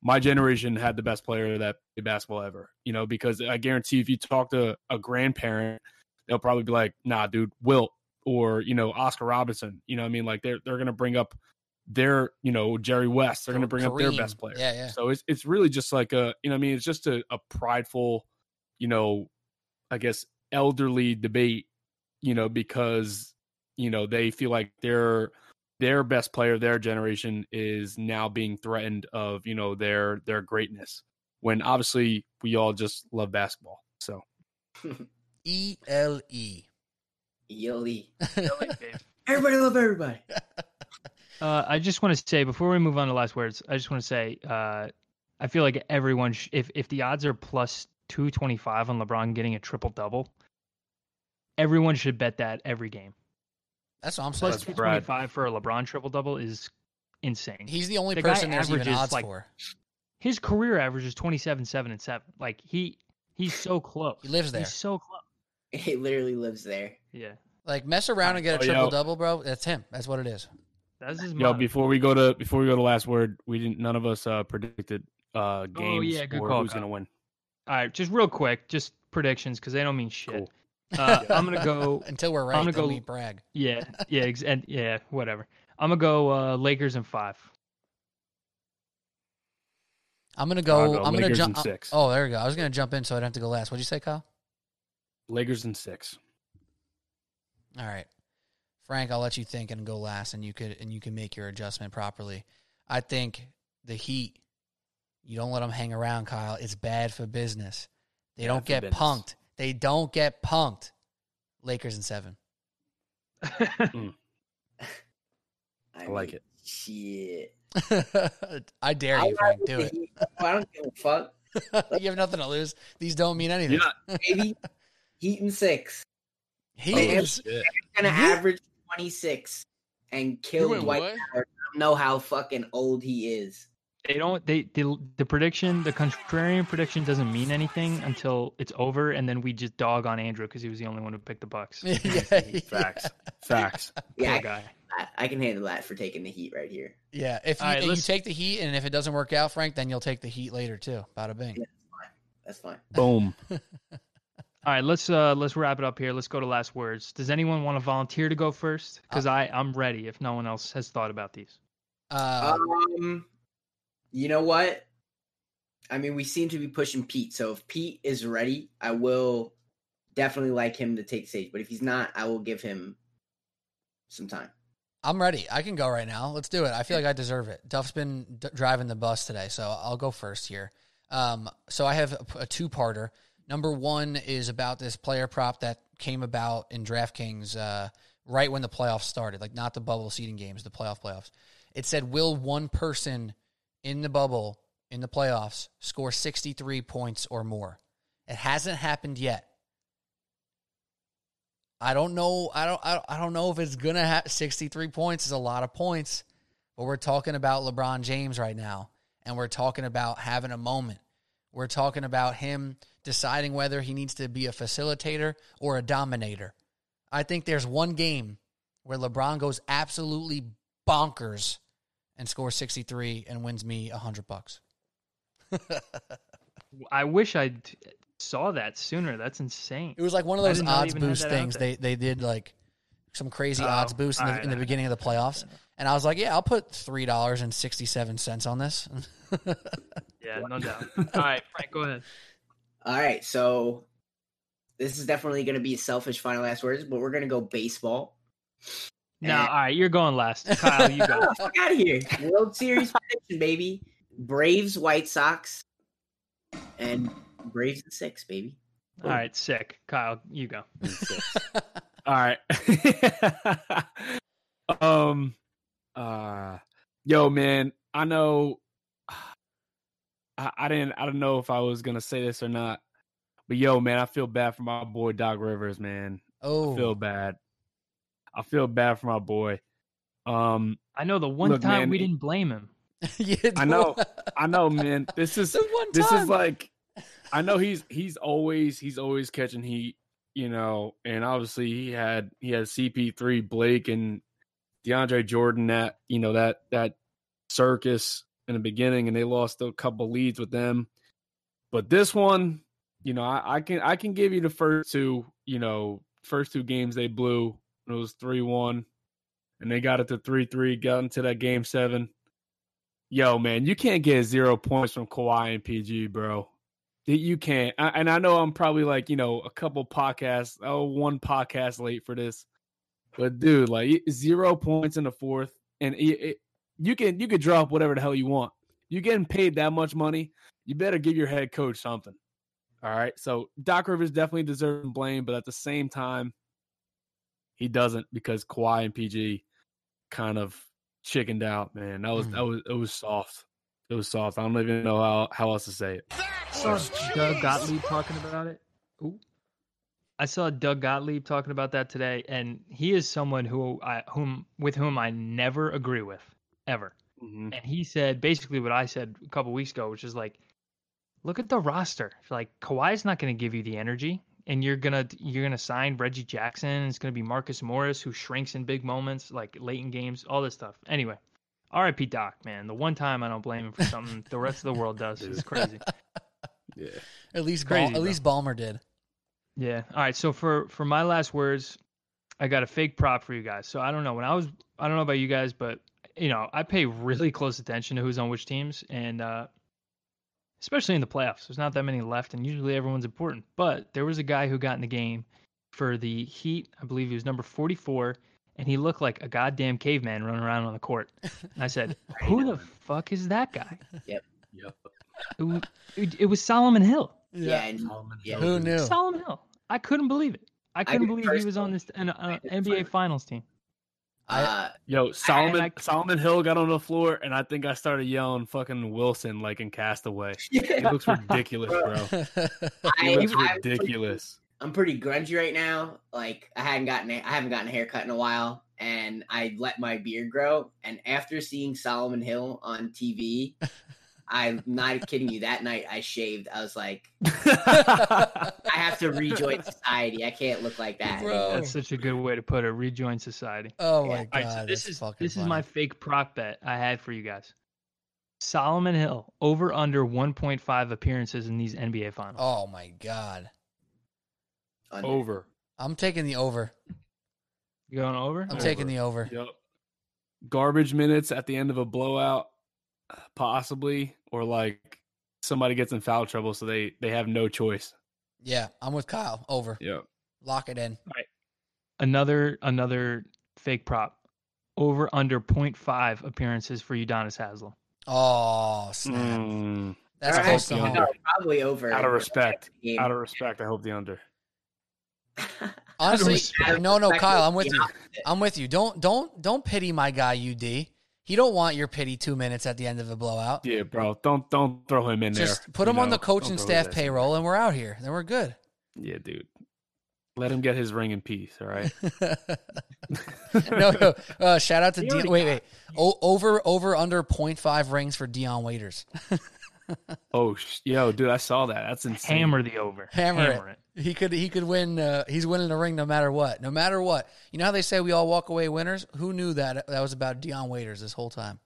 my generation had the best player that played basketball ever you know because i guarantee if you talk to a grandparent they'll probably be like nah dude wilt or you know oscar robinson you know i mean like they're they're gonna bring up their you know jerry west they're gonna bring up their best player Yeah, yeah. so it's it's really just like a you know I mean it's just a, a prideful, you know, I guess elderly debate, you know, because you know they feel like their their best player, their generation is now being threatened of you know their their greatness when obviously we all just love basketball. So E L E. Yoli. Everybody love everybody. Uh, I just want to say before we move on to last words, I just want to say uh, I feel like everyone, sh- if if the odds are plus two twenty five on LeBron getting a triple double, everyone should bet that every game. That's what I'm saying. Plus That's two Brad. twenty five for a LeBron triple double is insane. He's the only The person there's even averages, odds like, for. His career average is twenty seven seven and seven. Like he he's so close. He lives there. He's so close. He literally lives there. Yeah, Like mess around and get a Oh, yo. triple double, bro. That's him. That's what it is. that's his. yo, motto. before we go to before we go to last word, we didn't none of us uh predicted uh games Oh, yeah, good or call, who's Kyle. gonna win. All right, just real quick, just predictions because they don't mean shit. Cool. Uh, I'm gonna go. Until we're right, I'm gonna go- we brag. Yeah, yeah, ex- and yeah, whatever. I'm gonna go uh, Lakers in five. I'm gonna go. go I'm gonna jump. Oh, there we go. I was gonna jump in, so I'd have to go last. What'd you say, Kyle? Lakers in six. All right, Frank. I'll let you think and go last, and you could and you can make your adjustment properly. I think the Heat. You don't let them hang around, Kyle. It's bad for business. They Bad don't get business. punked. They don't get punked. Lakers in seven. Hmm. I, I like mean, it. Shit. I dare I you, Frank. Do it. Heat. I don't give a fuck, you have nothing to lose. These don't mean anything. You're not baby. Heat and six. He Oh, is. Gonna Yeah. average twenty six and kill went Dwight. what? Howard. I don't know how fucking old he is. they don't. They the, the prediction, the contrarian prediction, doesn't mean anything until it's over, and then we just dog on Andrew because he was the only one who picked the Bucks. yeah, Facts. Facts. Yeah, Poor I, guy. I can handle that for taking the Heat right here. Yeah, if you, All right, if you take the Heat, and if it doesn't work out, Frank, then you'll take the Heat later too. Bada bing. Yeah. That's fine. Boom. All right, let's uh let's wrap it up here. Let's go to last words. Does anyone want to volunteer to go first? Because I I'm ready. If no one else has thought about these. Uh, Um, you know what? I mean, we seem to be pushing Pete. So if Pete is ready, I will definitely like him to take stage. But if he's not, I will give him some time. I'm ready. I can go right now. Let's do it. I feel like I deserve it. Duff's been d- driving the bus today, so I'll go first here. Um, so I have a, a two-parter. Number one is about this player prop that came about in DraftKings uh, right when the playoffs started, like not the bubble seeding games, the playoff playoffs. It said, "Will one person in the bubble in the playoffs score 63 points or more?" It hasn't happened yet. I don't know. I don't. I don't, know if it's gonna have 63 points. Is a lot of points, but we're talking about LeBron James right now, and we're talking about having a moment. We're talking about him deciding whether he needs to be a facilitator or a dominator. I think there's one game where LeBron goes absolutely bonkers and scores 63 and wins me a hundred bucks. I wish I saw that sooner. That's insane. It was like one of those odds boost things. They they did like some crazy Oh, odds boost in the, alright, in the beginning of the playoffs, and I was like, yeah, I'll put three dollars and sixty seven cents on this. Yeah, no doubt. All right, Frank, go ahead. All right, so this is definitely going to be a selfish final last words, but we're going to go baseball. No, And- all right, you're going last. Kyle, you go. Get the fuck out of here. World Series prediction, baby. Braves, White Sox, and Braves and six, baby. All right, sick. Kyle, you go. All right. um uh yo man, I know I, I didn't I don't know if I was gonna say this or not. But yo man, I feel bad for my boy Doc Rivers, man. Oh, I oh, feel bad. I feel bad for my boy. Um I know the one Look, time man, we didn't blame him. Yeah, I know. I know, man. This is the one this is like I know he's he's always he's always catching heat, you know, and obviously he had he had CP3 Blake and DeAndre Jordan that you know that that circus in the beginning and they lost a couple leads with them. But this one, you know, I, I can I can give you the first two, you know, first two games they blew. It was three one, and they got it to three three, got into that game seven. Yo, man, you can't get zero points from Kawhi and PG, bro. You- can't. I- And I know I'm probably like, you know, a couple podcasts, oh, one podcast late for this. But dude, like zero points in the fourth, and it, it, you can you can drop whatever the hell you want. You're getting paid that much money, you better give your head coach something. All right. So Doc Rivers definitely deserves blame, but at the same time, he doesn't because Kawhi and PG kind of chickened out. Man, that was Mhm. that was it was soft. It was soft. I don't even know how how else to say it. I saw Doug Gottlieb talking about it. Ooh. I saw Doug Gottlieb talking about that today, and he is someone who I whom with whom I never agree with ever. Mhm. And he said basically what I said a couple weeks ago, which is like, look at the roster. Like Kawhi's not going to give you the energy, and you're gonna you're gonna sign Reggie Jackson. It's gonna be Marcus Morris who shrinks in big moments, like late in games, all this stuff. Anyway, R.I.P. Doc, man. The one time I don't blame him for something the rest of the world does. It's crazy. Yeah. at least Crazy, Bal- at least Ballmer did. Yeah. All right. So for for my last words, I got a fake prop for you guys. So I don't know when I was I don't know about you guys, but you know I pay really close attention to who's on which teams, and uh, especially in the playoffs. There's not that many left, and usually everyone's important. But there was a guy who got in the game for the Heat. I believe he was number 44, and he looked like a goddamn caveman running around on the court. And I said, "Who the fuck is that guy?" Yep. It, wa- it, it was Solomon Hill. Yeah, and Yeah. Who knew? Solomon Hill. I couldn't believe it. I couldn't did believe he was on this an, uh, NBA. Finals team. Uh, Yo, Solomon I- Solomon Hill got on the floor, and I think I started yelling "fucking Wilson" like in Castaway. It looks ridiculous, bro. I, It looks I'm ridiculous. I'm pretty grungy right now. Like I hadn't gotten a, I haven't gotten a haircut in a while, and I let my beard grow. And after seeing Solomon Hill on TV, I'm not kidding you. That night I shaved. I was like, I have to rejoin society. I can't look like that. Bro. That's such a good way to put it. Rejoin society. oh Yeah. my All god, right, so this is fucking this is my fake prop bet I had for you guys. Solomon Hill over under 1.5 appearances in these NBA Finals. Oh my god, Under. Over. I'm taking the over. You going over? I'm Over. taking the over. Yep. Garbage minutes at the end of a blowout, possibly, or like somebody gets in foul trouble, so they they have no choice. Yeah, I'm with Kyle. Over. Yeah. Lock it in. Another another fake prop. Over under 0.5 appearances for Udonis Haslem. Oh snap! Mm, That's All close to the home. under. No, probably over. out of respect, out of respect, I hope the under. Honestly, respect. no, no, Kyle, I'm with you. I'm with you. Don't don't don't pity my guy UD. He don't want your pity two minutes at the end of a blowout. Yeah, bro. Don't don't throw him in Just there. Just put you him on the coaching staff his ass in payroll, and we're out here. Then we're good. Yeah, dude. Let him get his ring in peace. All right. no, no. Uh, shout out to Dion. Wait, wait. O- over over under 0.5 rings for Dion Waiters. oh, sh- yo, dude, I saw that. That's insane. Hammer the over. Hammer, it. He could he could win. Uh, he's winning the ring no matter what. No matter what. You know how they say we all walk away winners. Who knew that that was about Dion Waiters this whole time?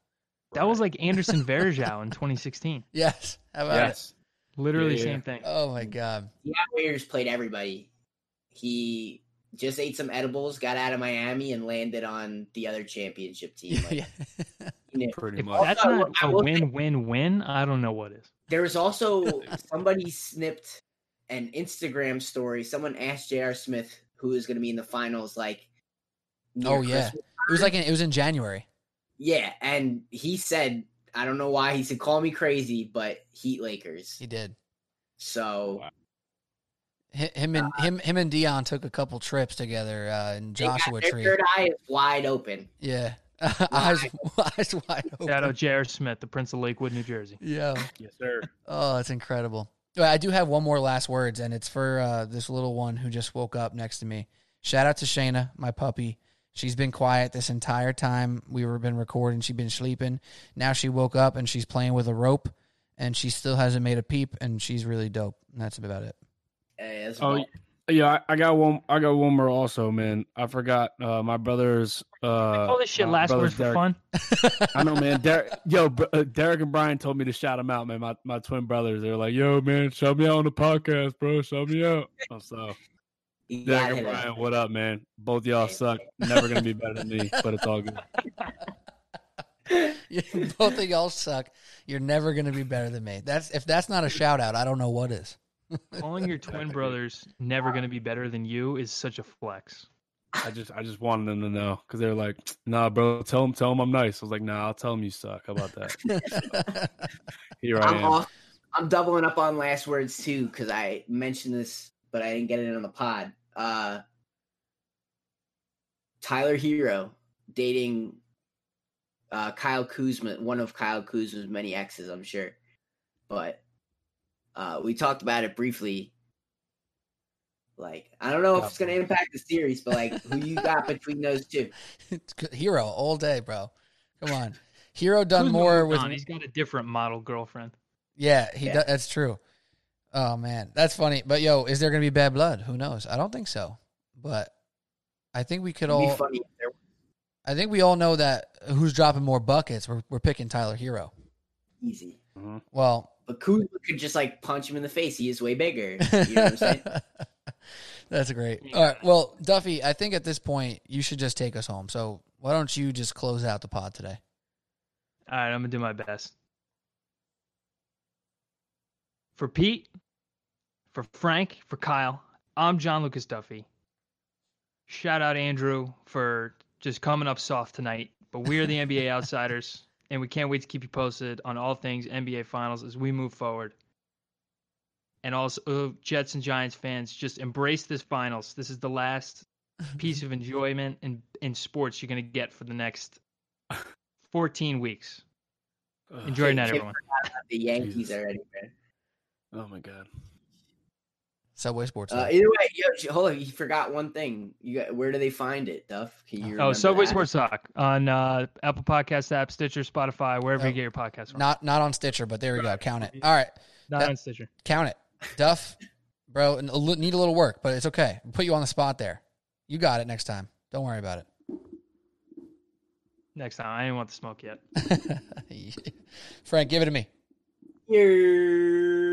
That was like Anderson Varejao in 2016. Yes. How about it? Yes. Literally Yeah, yeah. same thing. Oh my god. Dion Waiters played everybody. He just ate some edibles, got out of Miami, and landed on the other championship team. Like, yeah. he knew. Pretty If much. that's Also, not a win-win-win, I don't know what is. There was also somebody snipped an Instagram story. Someone asked J.R. Smith who is going to be in the finals. Like, Oh, yeah. Christmas. It was like in, it was in January. yeah. And he said, I don't know why. He said, "Call me crazy, but Heat Lakers." He did. So Wow. Hi- Him and him him and Dion took a couple trips together uh, in they got- Joshua their Tree. third eye is wide open. Yeah. eyes eyes wide open. Shout out J.R. Smith, the Prince of Lakewood, New Jersey. Yeah. Yes, sir. Oh, that's incredible. I do have one more last words, and it's for uh, this little one who just woke up next to me. Shout out to Shayna, my puppy. She's been quiet this entire time we were been recording. She's been sleeping. Now she woke up and she's playing with a rope, and she still hasn't made a peep, and she's really dope. And that's about it. Hey, that's Oh, yeah. I, I got one. I got one more also, man. I forgot. Uh, my brother's. Uh, All this shit last words for Derek- fun. I know, man. Derek, yo, uh, Derek and Brian told me to shout them out, man. My my twin brothers. They're like, "Yo, man, shout me out on the podcast, bro. Shout me out." Oh, so Derek and Brian, what up, man? Both y'all suck. Never gonna be better than me, but it's all good. Both of y'all suck. You're never gonna be better than me. That's if that's not a shout out, I don't know what is. Calling your twin brothers never going to be better than you is such a flex. I just I just wanted them to know because they're like, "Nah, bro, tell them tell them I'm nice." I was like, "Nah, I'll tell them you suck." How about that? Here I I'm am. off. I'm doubling up on last words too because I mentioned this, but I didn't get it on the pod. Uh, Tyler Herro dating uh, Kyle Kuzma, one of Kyle Kuzma's many exes, I'm sure. But uh, we talked about it briefly. Like, I don't know if it's going to impact the series, but like, who you got between those two? Herro all day, bro. Come on. Herro done Kuzma more with on. He's got a different model girlfriend. Yeah, he Yeah. does. That's true. Oh man, that's funny. But yo, is there gonna be bad blood? Who knows? I don't think so. But I think we could It'd be all. funny there I think we all know that who's dropping more buckets. We're we're picking Tyler Herro. was easy. Well, But Kuzma could just like punch him in the face. He is way bigger. You know what I'm saying? that's great. You All right. Well, Duffy, I think at this point you should just take us home. So why don't you just close out the pod today? All right, I'm going to do my best. For Pete, for Frank, for Kyle, I'm John Lucas Duffy. Shout out Andrew for just coming up soft tonight. But we are the NBA Outsiders, and we can't wait to keep you posted on all things NBA Finals as we move forward. And also, uh, Jets and Giants fans, just embrace this finals. This is the last piece of enjoyment in, in sports you're going to get for the next 14 weeks. Ugh. Enjoy your night, everyone. the Yankees Jesus. already, man. Oh my god. Subway Sports. Uh, either way, yo, hold on. You forgot one thing. You got where do they find it, Duff? Can you? Oh, Subway that? Sports Talk on uh, Apple Podcast app, Stitcher, Spotify, wherever Oh. you get your podcasts from. not not on Stitcher, but there we go. Count it. All right, Not that- on Stitcher. count it. Duff, bro, n- a li- need a little work, but it's okay. Put you on the spot there. You got it next time. Don't worry about it. Next time. I didn't want the smoke yet. Frank, give it to me. Here.